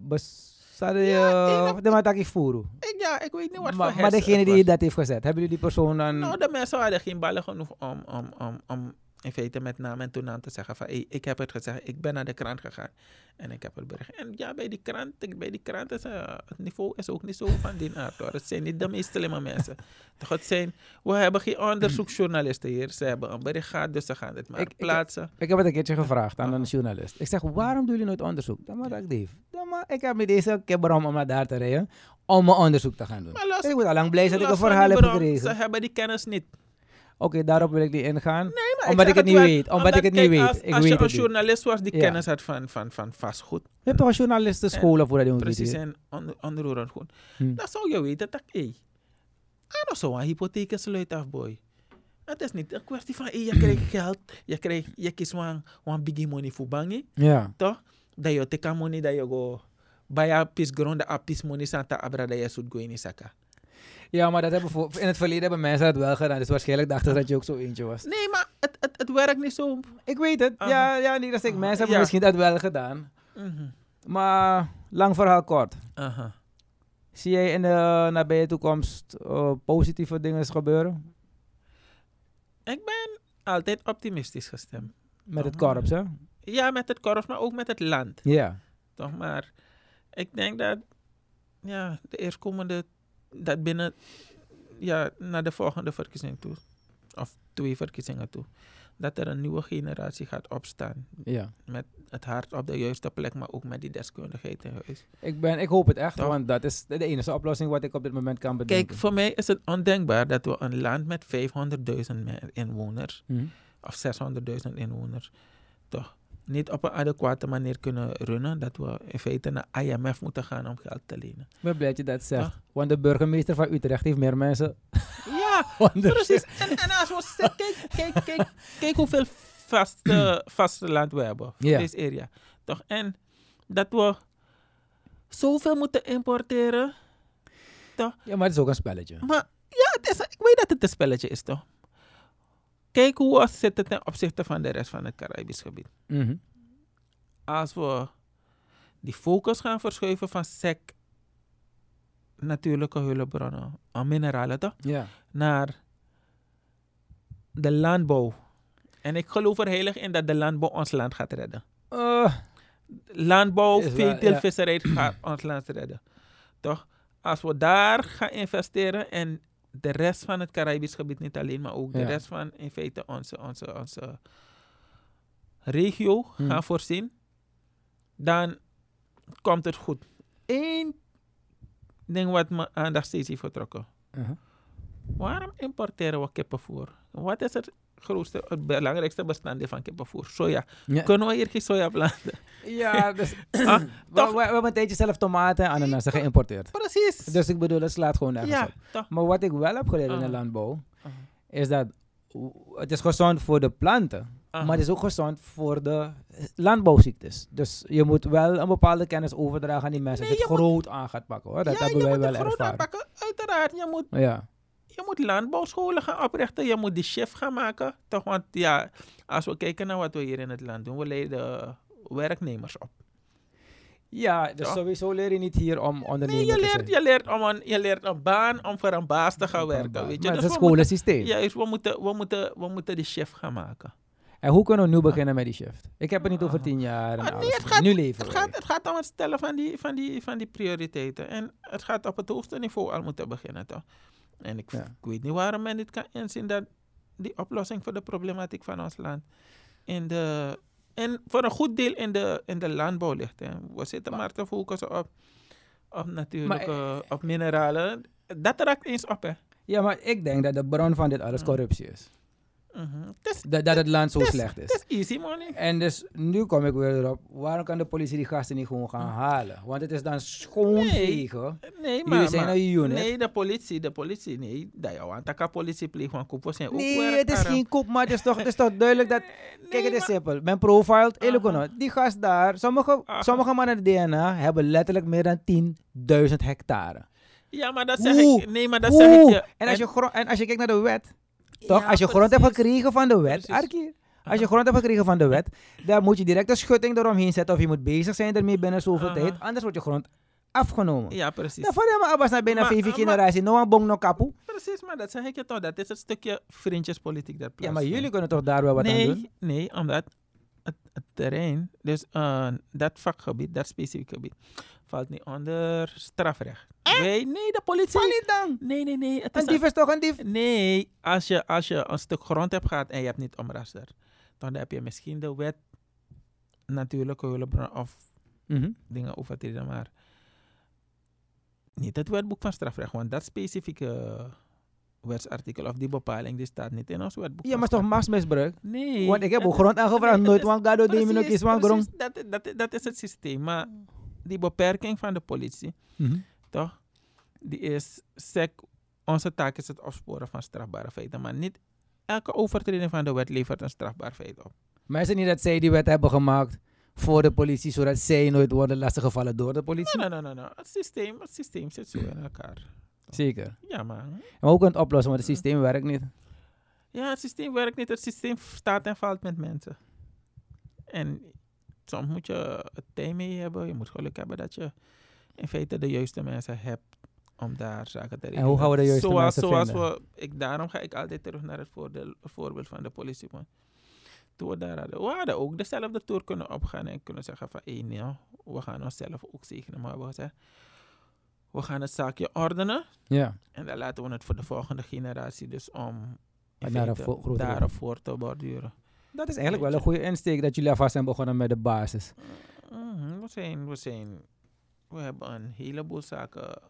bes-. Ja, ik- de mataki voeren. Ik, ja, ik weet niet wat Maar, voor maar degene die dat heeft gezet, hebben jullie die persoon dan... Nou, de mensen hadden geen ballen genoeg om, om, om, om in feite met naam en toenaam te zeggen van hey, ik heb het gezegd, ik ben naar de krant gegaan en ik heb het bericht. En ja, bij die krant, bij die krant is eh, het niveau is ook niet zo van die aard hoor. Het zijn niet de meest slimme mensen. Toch, het zijn, we hebben geen onderzoeksjournalisten hier. Ze hebben een bericht gehad, dus ze gaan het maar Ik- plaatsen. Ik heb het een keertje gevraagd aan Ah. een journalist. Ik zeg, waarom doen jullie nooit onderzoek? Dan maar ik Dave. Dan maar, ik heb met deze kibberom om naar daar te rijden om mijn onderzoek te gaan doen. Maar los- ik moet al lang blij zijn dat ik een verhaal heb gekregen. Ze hebben die kennis niet. Oké, daarop wil ik niet ingaan. Nee, Omdat ik het niet weet, omdat ik het niet weet. Als, Ik als je een journalist was die kennis had van, van, van vastgoed, Je hebt toch een journalistenschool voor dat je moet precies en on, onroerend goed, Hm. dan zou je weten dat, hé, hey, aan zo een hypotheek sluit af, boy. Het is niet een kwestie van, je krijgt geld, je krijgt, je kiest een, een biggie money voor bangi, Ja. toch? Dat je teka money, dat je go, baya pis grond, dat a pis money santa abra, dat je zoet in saka. Ja, maar dat hebben voor, in het verleden hebben mensen dat wel gedaan. Dus waarschijnlijk dachten ze dat je ook zo eentje was. Nee, maar het, het, het werkt niet zo. Ik weet het. Ja, ja, niet dat ik. Mensen hebben Ja. misschien dat wel gedaan. Mhm. Maar lang verhaal kort. Zie jij in de nabije toekomst eh, positieve dingen gebeuren? Ik ben altijd optimistisch gestemd. Met het korps, hè? Ja, met het korps, maar ook met het land. Ja. Toch maar, ik denk dat ja, de eerstkomende, dat binnen, ja, naar de volgende verkiezing toe, of twee verkiezingen toe, dat er een nieuwe generatie gaat opstaan. ja. Met het hart op de juiste plek, maar ook met die deskundigheid in huis. Ik, ben, ik hoop het echt, Toch? want dat is de enige oplossing wat ik op dit moment kan bedenken. Kijk, voor mij is het ondenkbaar dat we een land met 500.000 me- inwoners, Hm. of 600.000 inwoners, toch niet op een adequate manier kunnen runnen. Dat we in feite naar IMF moeten gaan om geld te lenen. Ik ben blij dat je dat zegt. Toch? Want de burgemeester van Utrecht heeft meer mensen Ja, Precies. En, en als we kijk, kijk, kijk, kijk hoeveel vaste, vaste land we hebben voor Ja. deze area. Toch? En dat we zoveel moeten importeren. Ja, maar het is ook een spelletje. Maar ja, is, ik weet dat het een spelletje is, toch? Kijk hoe we zitten ten opzichte van de rest van het Caribisch gebied. Mhm. Als we die focus gaan verschuiven van sec, natuurlijke hulpbronnen, aan mineralen, toch? Ja. naar de landbouw. En ik geloof er heilig in dat de landbouw ons land gaat redden. Eh, Landbouw, Is wel, veeteelt, ja. visserij gaat ons land redden. Toch? Als we daar gaan investeren en de rest van het Caribisch gebied niet alleen, maar ook de rest van in feite onze, onze, onze regio Hmm. gaan voorzien, dan komt het goed. Eén ding wat mijn aandacht steeds heeft getrokken. Waarom importeren we kippenvoer? Wat is het grootste, het belangrijkste bestanddeel van kippenvoer? Soja. Ja. Kunnen we hier geen soja planten? Ja, dus Ah, we, toch? we, we hebben een tijdje zelf tomaten en ananassen geïmporteerd. Precies. Dus ik bedoel, het slaat gewoon nergens ja, op. toch. Maar wat ik wel heb geleerd in de Ah. landbouw, Ah. is dat het is gezond voor de planten, Ah. maar het is ook gezond voor de landbouwziektes. Dus je moet wel een bepaalde kennis overdragen aan die mensen Nee, als je het groot aan gaat pakken. Hoor. Dat ja, hebben je wij moet wel het groot ervaren. aanpakken. Uiteraard, je moet, Ja. Je moet landbouwscholen gaan oprichten. Je moet die shift gaan maken. Toch? Want ja, als we kijken naar wat we hier in het land doen, we leiden werknemers op. ja, dus sowieso leer je niet hier om Nee, ondernemer je te leert, je, leert om een, je leert een baan om voor een baas te gaan werken. Weet je? Maar Dus het is een scholensysteem. Juist, we moeten, we, moeten, we moeten die shift gaan maken. En hoe kunnen we nu beginnen met die shift? Ik heb het niet over Ah. tien jaar. En Ah, nee, het gaat- nu leven Het gaat, het gaat om het stellen van die, van, die, van die prioriteiten. En het gaat op het hoogste niveau al moeten beginnen, toch? En ik, Ja. ik weet niet waarom men niet kan inzien dat die oplossing voor de problematiek van ons land in de, en voor een goed deel in de, in de landbouw ligt. Hè. We zitten maar, te focussen op, op natuurlijk, Maar, eh, op mineralen. Dat raakt eens op, hè. Ja, maar ik denk dat de bron van dit alles Mm. corruptie is. Mhm. Dat, dat het land zo slecht is. Het is easy money. En dus nu kom ik weer erop. Waarom kan de politie die gasten niet gewoon gaan halen? Want het is dan schoonvegen. Nee, Jullie maar, zijn maar- een unit. nee, de politie, de politie, nee, dat jou aan de politie pleegt, want koepels zijn ook Nee, het is geen koep, maar het is toch, het is toch duidelijk dat... Nee, Kijk, het is simpel. Men profiled, Die gast daar, sommige, Aha. sommige mannen de DNA hebben letterlijk meer dan 10.000 hectare. Ja, maar dat zeg ik. Nee, maar dat zeg ik je. En als je, en als je kijkt naar de wet, toch? Ja, als je grond hebt gekregen van de wet. Arkie, als je grond hebt gekregen van de wet, dan moet je direct een schutting eromheen zetten of je moet bezig zijn ermee binnen zoveel tijd, anders wordt je grond afgenomen. Ja, precies. Dan helemaal Abbas naar bijna Maar- vijf maar- generatie, no een bong no kapu. Precies, maar dat zeg ik je toch. Dat is het stukje vriendjespolitiek dat Ja, maar jullie kunnen toch daar wel wat nee, aan doen? Nee, omdat het, het terrein, dus eh, dat vakgebied, dat specifieke gebied, valt niet onder strafrecht. Nee, nee, de politie. Niet dan. Nee, nee, nee. Het Een is dief is toch een dief? Nee, als je, als je een stuk grond hebt gehad en je hebt niet omraster, dan heb je misschien de wet natuurlijke hulpbron of Mhm. dingen overtreden, maar niet het wetboek van strafrecht, want dat specifieke wetsartikel of die bepaling die staat niet in ons wetboek. Ja, maar toch machtsmisbruik? Nee. Want ik heb ook grond aangevraagd, nooit want gado de precies, minuut is grond. dat, dat, dat is het systeem, maar die beperking van de politie, Mhm. toch? Die is sec. Onze taak is het opsporen van strafbare feiten, maar niet elke overtreding van de wet levert een strafbaar feit op. Maar is het niet dat zij die wet hebben gemaakt voor de politie, zodat zij nooit worden lastiggevallen door de politie? Nee, nee, nee, nee. Het systeem, het systeem zit zo in elkaar. Zeker. Ja, maar. Maar hoe kun je het oplossen, want het systeem werkt niet. Ja, het systeem werkt niet. Het systeem staat en valt met mensen. En soms moet je het tijd mee hebben. Je moet geluk hebben dat je in feite de juiste mensen hebt om daar zaken te regelen. hoe gaan we de juiste zoals, mensen zoals vinden? We, ik, daarom ga ik altijd terug naar het voordeel, voorbeeld van de politie. Man. Toen we daar hadden, we hadden ook dezelfde tour kunnen opgaan en kunnen zeggen van, hé nee, we gaan onszelf ook zegenen. Maar we gezegd, we gaan het zaakje ordenen. Ja. En dan laten we het voor de volgende generatie dus om in Naar een feite vo- grotere- daarop voor te borduren. Dat is eigenlijk wel een goede insteek dat jullie alvast zijn begonnen met de basis. Mhm, we, zijn, we, zijn, we hebben een heleboel zaken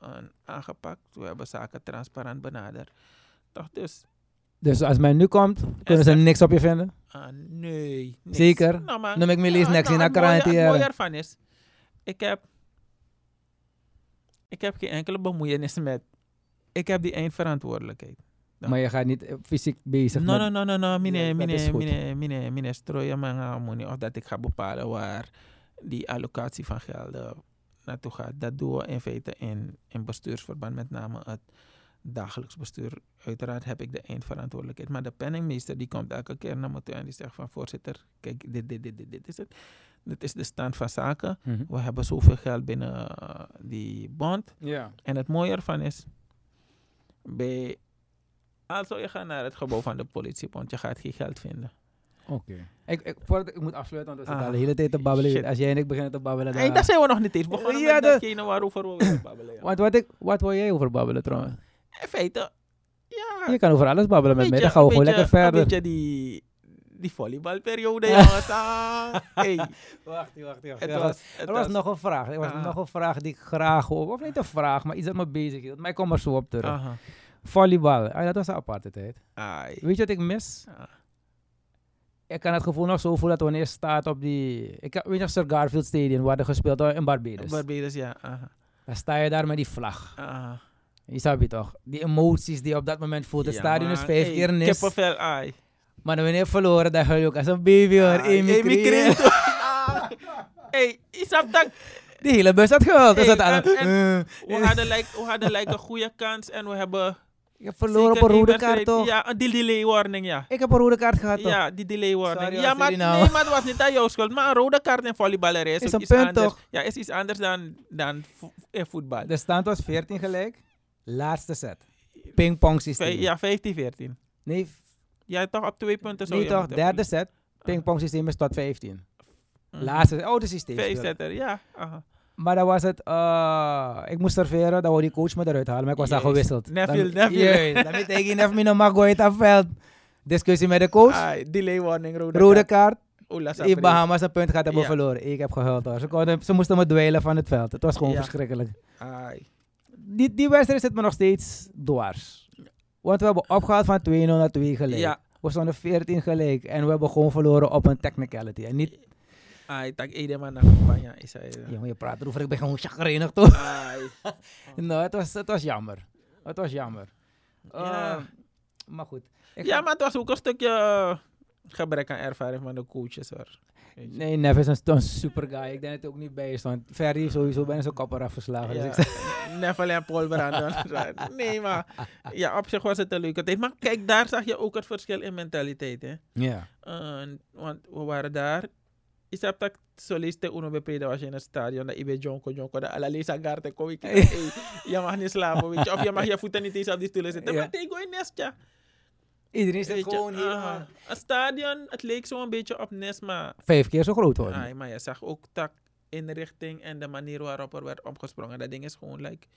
aangepakt. We hebben zaken transparant benaderd. Toch dus, Dus als men nu komt, kunnen ze niks op je vinden? ah, nee. niks. Zeker? Nou, maar, heb ik me lezen niks in het de krant Het hier. mooie ervan is, ik heb, ik heb geen enkele bemoeienis met, ik heb die eindverantwoordelijkheid. Ja. Maar je gaat niet eh, fysiek bezig No, met... no, no, no, no. Mine, mine, mine, mine, mine strooien mijn money. Of dat ik ga bepalen waar die allocatie van gelden naartoe gaat. Dat doen we in feite in, in bestuursverband, met name het dagelijks bestuur. Uiteraard heb ik de eindverantwoordelijkheid. Maar de penningmeester die komt elke keer naar me toe en die zegt van voorzitter, kijk, dit, dit, dit, dit, dit is het. Dit is de stand van zaken. Mhm. We hebben zoveel geld binnen eh, die bond. Ja. En het mooie ervan is, bij, als je gaat naar het gebouw van de politie, want je gaat geen geld vinden. Oké. Ik, ik, voordat ik moet afsluiten, want we zitten Ah, al de hele tijd te babbelen. shit. Als jij en ik beginnen te babbelen, dan... Hey, daar zijn we nog niet eens begonnen Ja, met dat- datgene waarover we babbelen. Ja. Want wat, ik, wat wil jij over babbelen trouwens? In feite, ja. Je kan over alles babbelen met mij, dan gaan we gewoon lekker verder. Een beetje die, die volleybalperiode, jongens. Ah, hey, Wacht, wacht, wacht. het Er was, het was nog een vraag. Er was Ah. nog een vraag die ik graag hoor. Of niet een vraag, maar iets dat me bezig hield. Maar ik kom er zo op terug. Aha. Volleybal. Ah, dat was een aparte tijd. Ai. Weet je wat ik mis? Ah. Ik kan het gevoel nog zo voelen dat wanneer je staat op die... Ik weet je nog Sir Garfield Stadium, waar er gespeeld wordt in Barbados. Barbados, ja. Aha. Dan sta je daar met die vlag. Aha. Je snap je toch? Die emoties die je op dat moment voelt. Het Ja, stadion is vijf Hey, keer nis. Kippenvel, ai. Maar wanneer je verloren, dan huil je ook als een baby hoor. Creed. Ah. Hey, je snapt dat Die hele bus had gehuild. Dus Hey, dat en- en- Eh, we hadden, like, we hadden like een goede kans en we hebben... Ik heb verloren op een rode kaart toch? Ja, een delay warning, ja. Ik heb een rode kaart gehad toch? Ja, die delay warning. Sorry, ja, maar, nou? nee, maar het was niet aan jouw schuld. Maar een rode kaart in volleyballen is, een iets punt, anders. toch? Ja, is iets anders dan, dan vo- in voetbal. De stand was 14 gelijk. Laatste set. Pingpong systeem. Ja, 15, 14. Nee, Ja, toch op twee punten zo. nee je toch? Derde set. Pingpong systeem is tot 15. Mhm. Laatste, oude systeem. Vijf spelen. zetter, ja. Aha. Maar dan was het, eh, ik moest serveren, dan wou die coach me eruit halen, maar ik was daar Juist. gewisseld. Neville, dan, Neville. Juist, dan weet ik niet of me nog gooien aan het veld. Discussie met de coach, Ah, delay warning, rode, rode kaart. kaart. In. Bahamas een punt gaat hebben Ja. verloren. Ik heb gehuild hoor. Ze, konden, ze moesten me dweilen van het veld. Het was gewoon Ja. verschrikkelijk. Ai. Die, die wedstrijd zit me nog steeds dwars. Want we hebben opgehaald van 2-0 naar 2 gelijk. Ja. We stonden 14 gelijk. En we hebben gewoon verloren op een technicality. En niet, Ai, tak ede man naar campagne. Is hij. eh. jongen, je praat erover, ik ben gewoon chagrijnig toch? Ai. nou, het was, het was jammer. Het was jammer. Ja. Eh, maar goed. Ik Ja, maar het was ook een stukje. eh, gebrek aan ervaring van de coaches hoor. Nee, Neves is een, een super guy. Ik denk dat hij ook niet bij. Want Ferry heeft sowieso bijna zijn kop eraf verslagen. Dus Ja, ik zeg, Neville en Paul Brandon. nee, maar ja, op zich was het een leuke tijd. Maar kijk, daar zag je ook het verschil in mentaliteit. Hè? ja. Uh, want we waren daar. Heb dat soliste uno bepreden was je in het stadion. Dat ibe jonko jonko. Dat ala lesa garte kom ik. Je mag niet slapen, weet je. Of je mag je voeten niet eens op die stoelen zitten. Maar tegen een nestje. Iedereen zit je, gewoon hier. man. Een stadion, het leek zo een beetje op nest, maar, Vijf keer zo groot worden. ai, maar je zag ook dat inrichting en de manier waarop er werd opgesprongen. Dat ding is gewoon like.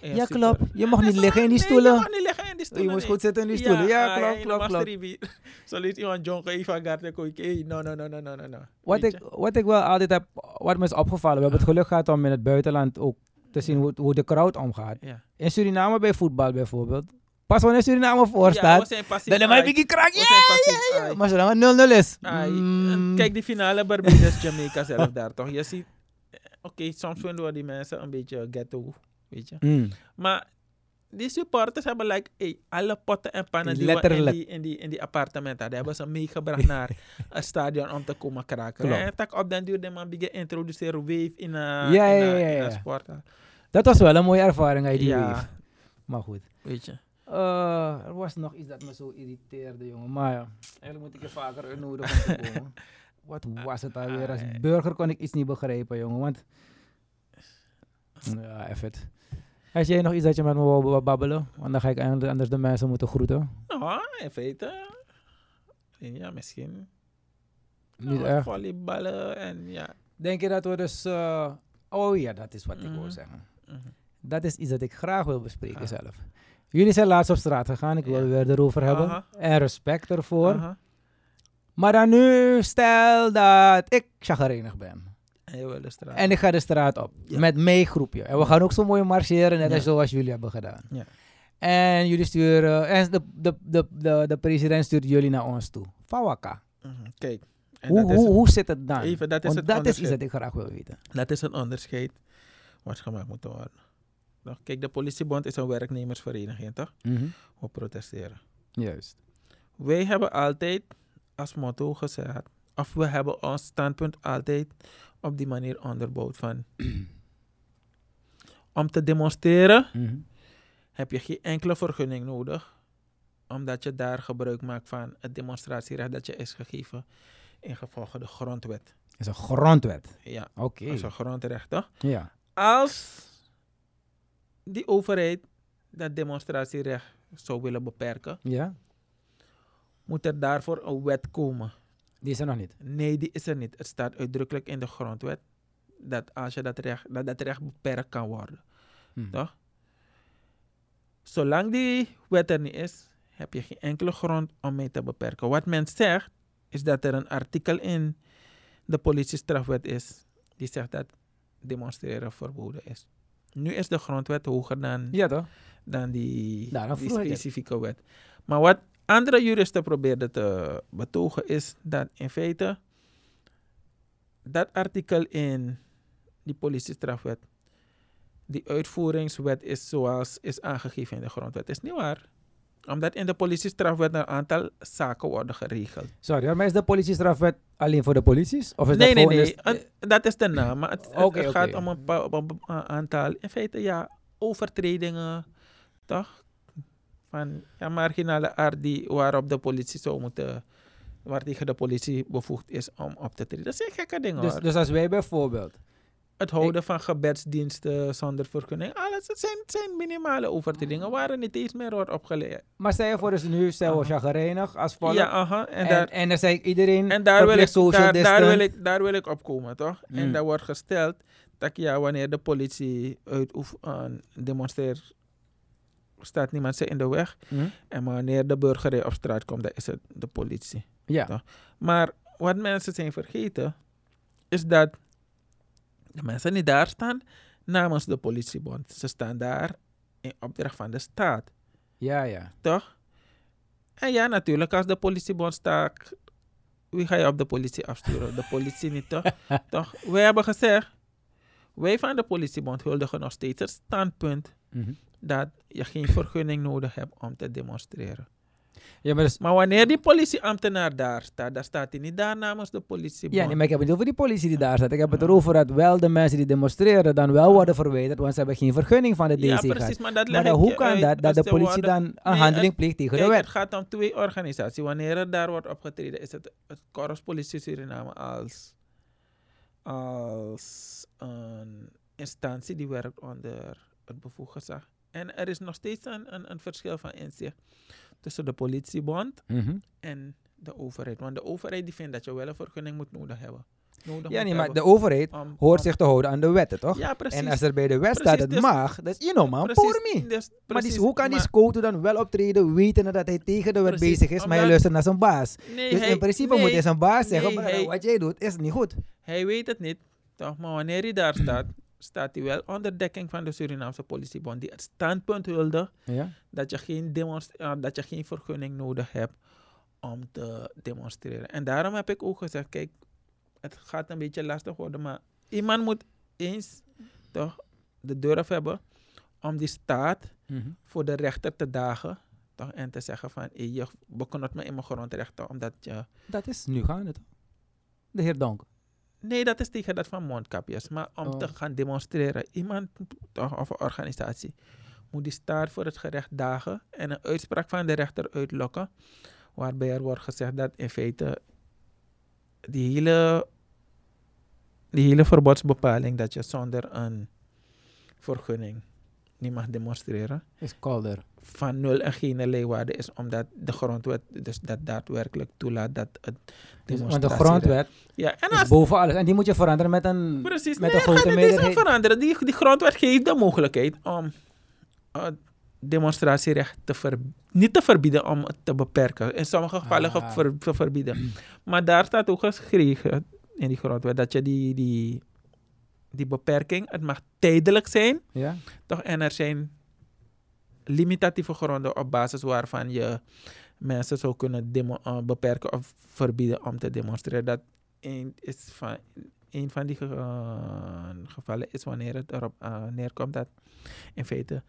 Ja, klopt. Je mag niet liggen in die nee, stoelen. je mag niet liggen in die stoelen. je moest nee. goed zitten in die stoelen. Ja, ah, klopt, klopt, klopt. Zo liet iemand garten. kon ik, hey, no, no, no, no, no, no. Wat ik, wat ik wel altijd heb, wat me is opgevallen, we hebben het geluk gehad om in het buitenland ook te zien hoe, hoe de crowd omgaat. In Suriname bij voetbal bijvoorbeeld. Pas wanneer Suriname voor staat, dan heb je ai. een krak. We Ja. Maar zolang het 0-0 is. Ai, mm, Kijk, die finale Barbados, Jamaica zelf daar toch. Je ziet, eh, oké, soms vinden we die mensen een beetje ghetto, weet je. mm. Maar die supporters hebben like, hey, alle potten en pannen die in die, in die, in die appartementen hadden, hebben ze meegebracht naar het stadion om te komen kraken. Klopt. En tak op den duur de man begin introduceren wave in een Ja, in ja, een- ja, een sporthal. Dat was wel een mooie ervaring uit die Ja, wave. Maar goed. weet je. Eh, er was nog iets dat me zo irriteerde, jongen. Maar ja, eigenlijk moet ik je vaker uitnodigen om te komen. Wat was het alweer? Als burger kon ik iets niet begrijpen, jongen. Want... Ja, even. het. Als jij nog iets dat je met me wou babbelen? Want dan ga ik anders de mensen moeten groeten. Nou, in feite, ja, misschien. Niet Nou, echt. Volleyballen en ja. Denk je dat we dus... eh, oh ja, dat is wat ik wil Mhm. zeggen. mhm. Dat is iets dat ik graag wil bespreken Ah. zelf. Jullie zijn laatst op straat gegaan. Ik wil Ja. weer erover hebben. En respect ervoor. Maar dan nu stel dat ik chagrijnig ben. En je wil de straat. En ik ga de straat op. Ja. Met meegroepje. En we gaan ook zo mooi marcheren, net als zoals jullie hebben gedaan. Ja. En jullie sturen... En de, de, de, de, de president stuurt jullie naar ons toe. Fawaka. Mhm. Kijk. Hoe, hoe, hoe zit het dan? even, dat is Want het dat is iets dat ik graag wil weten. Dat is een onderscheid wat gemaakt moet worden. Kijk, de politiebond is een werknemersvereniging, toch? We protesteren. Juist. Wij hebben altijd als motto gezegd, of we hebben ons standpunt altijd op die manier onderbouwd van... om te demonstreren heb je geen enkele vergunning nodig, omdat je daar gebruik maakt van het demonstratierecht dat je is gegeven in gevolge de grondwet. is een grondwet. Ja, Oké. dat is een grondrecht, toch? Ja. Als die overheid dat demonstratierecht zou willen beperken, Ja? moet er daarvoor een wet komen. Die is er nog niet. Nee, die is er niet. Het staat uitdrukkelijk in de grondwet dat als je dat recht, dat, dat recht beperkt kan worden. Hm. Toch? Zolang die wet er niet is, heb je geen enkele grond om mee te beperken. Wat men zegt, is dat er een artikel in de politiestrafwet is die zegt dat demonstreren verboden is. Nu is de grondwet hoger dan, Ja dan die, Daarom die specifieke wet. Maar wat andere juristen probeerden te betogen is dat in feite dat artikel in die politiestrafwet, die uitvoeringswet is zoals is aangegeven in de grondwet. is niet waar. Omdat in de politiestrafwet een aantal zaken worden geregeld. Sorry, maar is de politiestrafwet alleen voor de polities? Of is nee, dat nee, nee. dat is de naam. Maar het, het- gaat om een, een aantal, in feite ja, overtredingen, toch? Van ja, marginale aard die, waarop de politie zou moeten, waar tegen de politie bevoegd is om op te treden. Dat zijn gekke dingen dus, hoor. dus als wij bijvoorbeeld... het houden van gebedsdiensten zonder vergunning, alles, het zijn, zijn minimale overtredingen waar er niet eens meer wordt opgeleid. Maar je voor, dus nu zijn we chagrijnig als volk. Ja, aha. En, en, daar, en dan zei ik iedereen en daar, wil ik, daar, wil ik, daar wil ik op komen, toch? En Mm. daar wordt gesteld dat ja, wanneer de politie uitoefent, demonstreert, staat niemand ze in de weg. Hm? En wanneer de burgerij op straat komt, dan is het de politie. Ja. Toch? Maar wat mensen zijn vergeten, is dat de mensen die daar staan namens de politiebond. Ze staan daar in opdracht van de staat, ja, ja. toch? En ja, natuurlijk, als de politiebond staat, wie ga je op de politie afsturen? De politie niet, toch? toch? Wij hebben gezegd, wij van de politiebond huldigen nog steeds het standpunt Mhm. Dat je geen vergunning nodig hebt om te demonstreren. Ja, maar, dus, Maar wanneer die politieambtenaar daar staat, dan staat hij niet daar namens de politie. ja, nee, maar ik heb het niet over die politie die daar staat. Ik heb het erover dat wel de mensen die demonstreren dan wel worden verwijderd, want ze hebben geen vergunning van de Ja, DCG. precies, maar dat maar dan hoe kan uit. dat, dat Als de politie dan een Nee, handeling het- pleegt tegen Kijk, de het wet? gaat om twee organisaties. Wanneer er daar wordt opgetreden, is het het Korps Politie Suriname als, als een instantie die werkt onder het bevoegd gezag. En er is nog steeds een, een, een verschil van inzicht tussen de politiebond Mhm. en de overheid. Want de overheid die vindt dat je wel een vergunning moet nodig hebben. Nodig Ja, nee, maar de overheid hoort zich te houden aan de wetten, toch? Ja, precies. En als er bij de wet staat het dus- mag, dat is you know man, Precies, pour me. dus- Maar die, hoe kan die maar- scoto dan wel optreden, wetende dat hij tegen de wet Precies, bezig is, maar hij luistert naar zijn baas? Nee, dus hij- in principe nee, moet hij zijn baas zeggen, nee, "Brother, hij- wat jij doet is niet goed. Hij weet het niet, toch? Maar wanneer hij daar staat, staat hij wel onder dekking van de Surinaamse politiebond. Die het standpunt hulde Ja. dat je geen, demonst- eh, dat je geen vergunning nodig hebt om te demonstreren. En daarom heb ik ook gezegd, kijk, het gaat een beetje lastig worden, maar iemand moet eens toch de durf hebben om die staat voor de rechter te dagen. Toch, en te zeggen van, hey, je beknot me in mijn grondrechten omdat je... Dat is nu gaande, toch? De heer Donk. Nee, dat is tegen dat van mondkapjes. Maar om Oh. te gaan demonstreren, iemand of een organisatie moet die staat voor het gerecht dagen en een uitspraak van de rechter uitlokken. Waarbij er wordt gezegd dat in feite die hele, die hele verbodsbepaling dat je zonder een vergunning niet mag demonstreren, Is kolder. van nul en geen waarde is, omdat de grondwet dus dat daadwerkelijk toelaat dat het Want de grondwet Ja, en is als boven alles. En die moet je veranderen met een, Precies, met nee, een grote meerderheid. veranderen. Die, die grondwet geeft de mogelijkheid om het demonstratierecht te ver, niet te verbieden, om het te beperken. In sommige gevallen Ah. ver- te verbieden. Maar daar staat ook geschreven in die grondwet dat je die, die, die beperking, het mag tijdelijk zijn, Ja? toch? En er zijn limitatieve gronden op basis waarvan je mensen zou kunnen demo- eh, beperken of verbieden om te demonstreren. Dat een, is van, een van die eh, gevallen is wanneer het erop eh, neerkomt dat in feite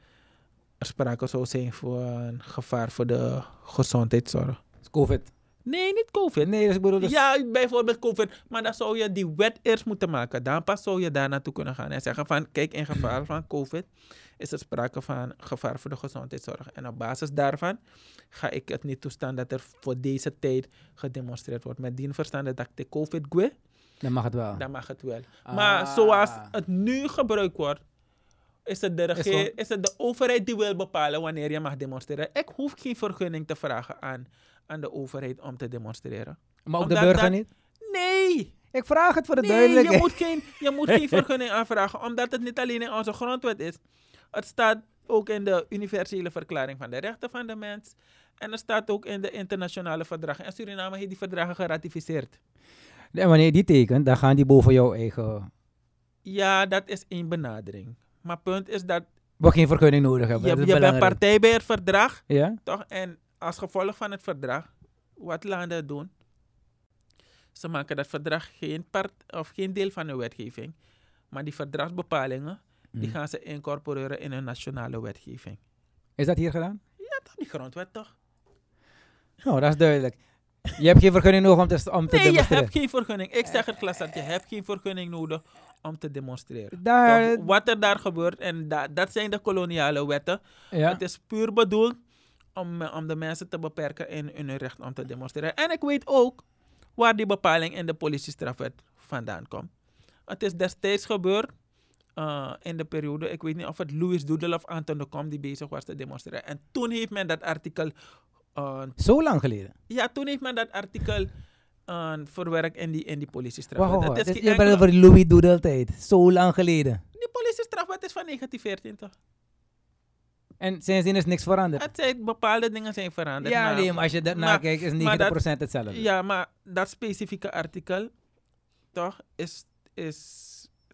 er sprake zou zijn voor een gevaar voor de gezondheidszorg. COVID. Nee, niet COVID. Nee, dus ik bedoel dus... Ja, bijvoorbeeld COVID. Maar dan zou je die wet eerst moeten maken. Dan pas zou je daar naartoe kunnen gaan en zeggen van... Kijk, in geval van COVID is er sprake van gevaar voor de gezondheidszorg. En op basis daarvan ga ik het niet toestaan dat er voor deze tijd gedemonstreerd wordt. Met die verstand dat ik de COVID gwe, Dan mag het wel. dan mag het wel. Ah. Maar zoals het nu gebruikt wordt... Is het, de regeer, is het de overheid die wil bepalen wanneer je mag demonstreren? Ik hoef geen vergunning te vragen aan, aan de overheid om te demonstreren. maar ook de burger dat- niet? Nee! Ik vraag het voor de Nee, duidelijkheid. je moet, geen, je moet geen vergunning aanvragen, omdat het niet alleen in onze grondwet is. Het staat ook in de universele verklaring van de rechten van de mens. En het staat ook in de internationale verdragen. En Suriname heeft die verdragen geratificeerd. En wanneer je die tekent, dan gaan die boven jouw eigen... Ja, dat is één benadering. Maar punt is dat We geen vergunning nodig hebben. je, je bent partij bij het verdrag, Ja? toch? En als gevolg van het verdrag, wat landen doen, ze maken dat verdrag geen, part, of geen deel van hun wetgeving. Maar die verdragsbepalingen, die Mhm. gaan ze incorporeren in hun nationale wetgeving. Is dat hier gedaan? Ja, toch? Die grondwet toch? Nou, dat is duidelijk. Je hebt geen vergunning nodig om te, om te Nee, je demonstreren. hebt geen vergunning. Ik zeg het glas dat je hebt geen vergunning nodig om te demonstreren. Daar? Wat er daar gebeurt, en da- dat zijn de koloniale wetten. ja. Het is puur bedoeld om, eh, om de mensen te beperken in, in hun recht om te demonstreren. En ik weet ook waar die bepaling in de politiestrafwet vandaan komt. Het is destijds gebeurd eh, in de periode, ik weet niet of het Louis Doedel of Anton de Kom die bezig was te demonstreren. En toen heeft men dat artikel, eh, Zo lang geleden. ja, toen heeft men dat artikel verwerkt in die, in die politiestrafwet. Wacht, Dat is Je bent over Louis Doodle tijd. Zo lang geleden. Die politiestrafwet is van 1914 toch? En sindsdien is niks veranderd. Het zijn, bepaalde dingen zijn veranderd. Ja, nee, maar als je daarnaar maar- kijkt, is 90% maar dat- hetzelfde. Ja, maar dat specifieke artikel, toch, is, is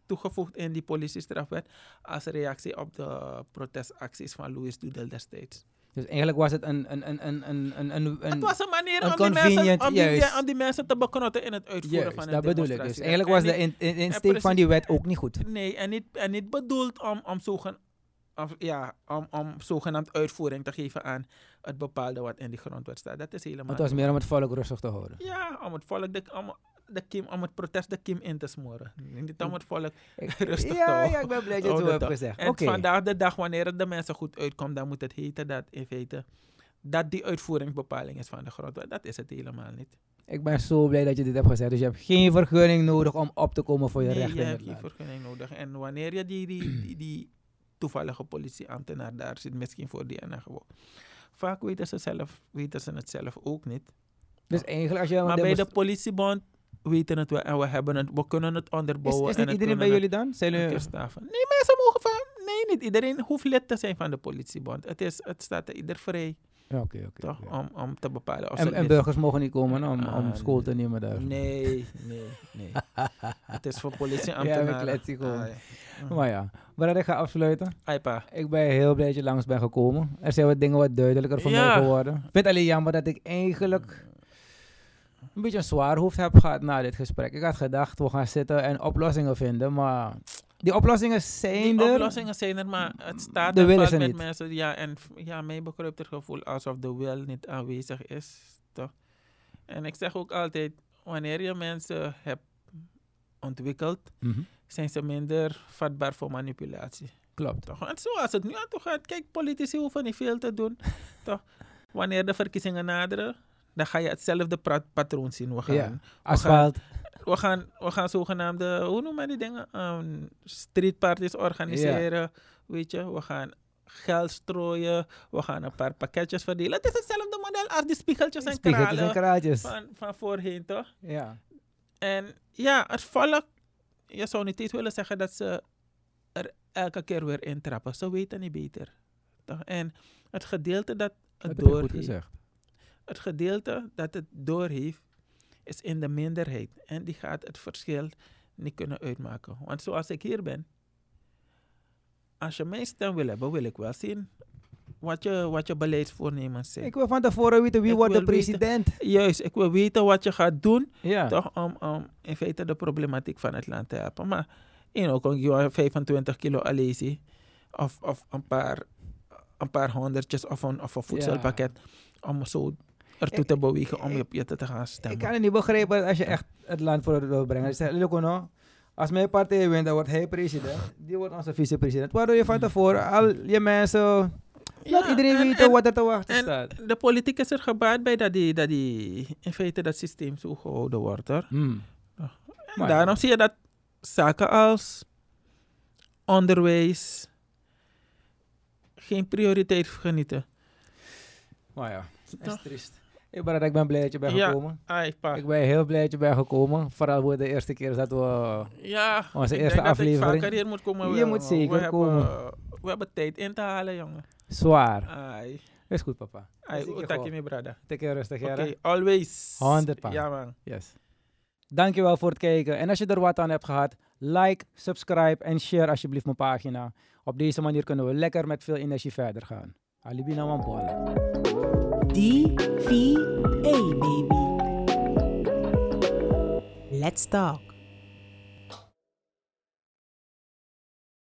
toegevoegd in die politiestrafwet als reactie op de protestacties van Louis Doedel destijds. Dus eigenlijk was het een... een, een, een, een, een, een, het was een manier een om die, mensen, om, die, om die mensen te beknotten in het uitvoeren Juist, van een dat bedoel ik dus. Eigenlijk was de niet- in, insteek van die wet ook niet goed. Nee, en niet, en niet bedoeld om, om zogen, of, ja, om, om zogenaamd uitvoering te geven aan het bepaalde wat in die grondwet staat. Dat is helemaal Het was meer om het volk rustig te houden. Ja, om het volk, de, om, de kiem, om het protest de kiem in te smoren. Niet om het volk Ik- rustig te ja, houden. ja, ik ben blij dat je het Oh, zo dat hebt gezegd. En vandaag de dag, wanneer het de mensen goed uitkomt, dan moet het heten dat in feite dat die uitvoeringsbepaling is van de grondwet. Dat is het helemaal niet. Ik ben zo blij dat je dit hebt gezegd. Dus je hebt geen vergunning nodig om op te komen voor je nee, rechten je hebt land. vergunning nodig. En wanneer je die, die, die, die toevallige politieambtenaar daar zit, misschien voor die en gewoon. Vaak weten ze, zelf, weten ze het zelf ook niet. Dus eigenlijk als je... Maar bij de politiebond weten het wel en we, hebben het, we kunnen het is, onderbouwen. is en niet het iedereen bij jullie dan? Zijn jullie... Nee, mensen mogen van... Nee, niet iedereen hoeft lid te zijn van de politiebond. Het, is, het staat er ieder vrij, Ja, Oké, oké. toch? Om, om te bepalen of En, en burgers mogen niet komen om, om Ah, school te nemen daar. Nee, nee, nee. het is voor Ja, politieambtenaren. we kletsen gewoon. Ah, ja. Maar ja, maar ik ga afsluiten. Aipa. Ik ben heel blij dat je langs bent gekomen. Er zijn wat dingen wat duidelijker voor Ja. mij geworden. Ik vind het alleen jammer dat ik eigenlijk een beetje een zwaar hoofd heb gehad na dit gesprek. Ik had gedacht, we gaan zitten en oplossingen vinden, maar die oplossingen zijn Die er. oplossingen zijn er, maar het staat De en wil valt is er met niet. mensen. Ja, en ja, mij bekruipt het gevoel alsof de wil niet aanwezig is. Toch? En ik zeg ook altijd, wanneer je mensen hebt ontwikkeld, Mhm. zijn ze minder vatbaar voor manipulatie. Klopt. Toch? En zoals het nu aan toe gaat, kijk, politici hoeven niet veel te doen. toch? Wanneer de verkiezingen naderen, dan ga je hetzelfde patroon zien. We gaan, Ja. Asfalt. we gaan, we gaan zogenaamde, hoe noemen die dingen? Um, streetparties organiseren. Weet je, we gaan geld strooien. We gaan een paar pakketjes verdelen. Het is hetzelfde model als die spiegeltjes en Spiegeltjes en kralen kraatjes. van, van voorheen, toch? Ja. En ja, het volk, je zou niet eens willen zeggen dat ze er elke keer weer intrappen. Ze weten niet beter. Toch? En het gedeelte dat Dat het je goed doorheeft, gezegd. het gedeelte dat het doorheeft, is in de minderheid. En die gaat het verschil niet kunnen uitmaken. Want zoals ik hier ben, als je mijn stem wil hebben, wil ik wel zien wat je, wat je beleidsvoornemens zijn. Ik wil van tevoren weten wie Ik wordt de weten- president. Juist, ik wil weten wat je gaat doen Ja. toch om, om in feite de problematiek van het land te helpen. Maar know, kon je 25 kilo alesi of, of een, paar, een paar honderdjes of een, of een voedselpakket om zo ertoe Ik- te bewegen om op je te, gaan stemmen. Ik kan het niet begrijpen als je echt het land voor wil brengen. No, als mijn partij wint, dan wordt hij president. Die wordt onze vicepresident. Waardoor je van tevoren al je mensen... laat Ja, iedereen en- weten en wat er te wachten en- staat. De politiek is er gebaat bij dat, die, dat die, in feite dat systeem zo gehouden wordt. Hoor. Hmm. En Maar- daarom zie je dat zaken als onderwijs geen prioriteit genieten. Maar ja, het is triest. Ik ben, ik ben blij dat je bent Ja. gekomen. Ai. Ik ben heel blij dat je bent gekomen. Vooral voor de eerste keer dat we... Ja, Onze eerste denk dat ik aflevering. hier moet komen. Je wel, moet zeker we komen. Hebben, we hebben tijd in te halen, jongen. Zwaar. Ai, Is goed, papa. ai, ik je brada. Take rustig, Oké, ja. always. 100 pa. Ja, man. Yes. Dankjewel voor het kijken. En als je er wat aan hebt gehad, like, subscribe en share alsjeblieft mijn pagina. Op deze manier kunnen we lekker met veel energie verder gaan. Alibi na man D-V-A, baby. Let's talk.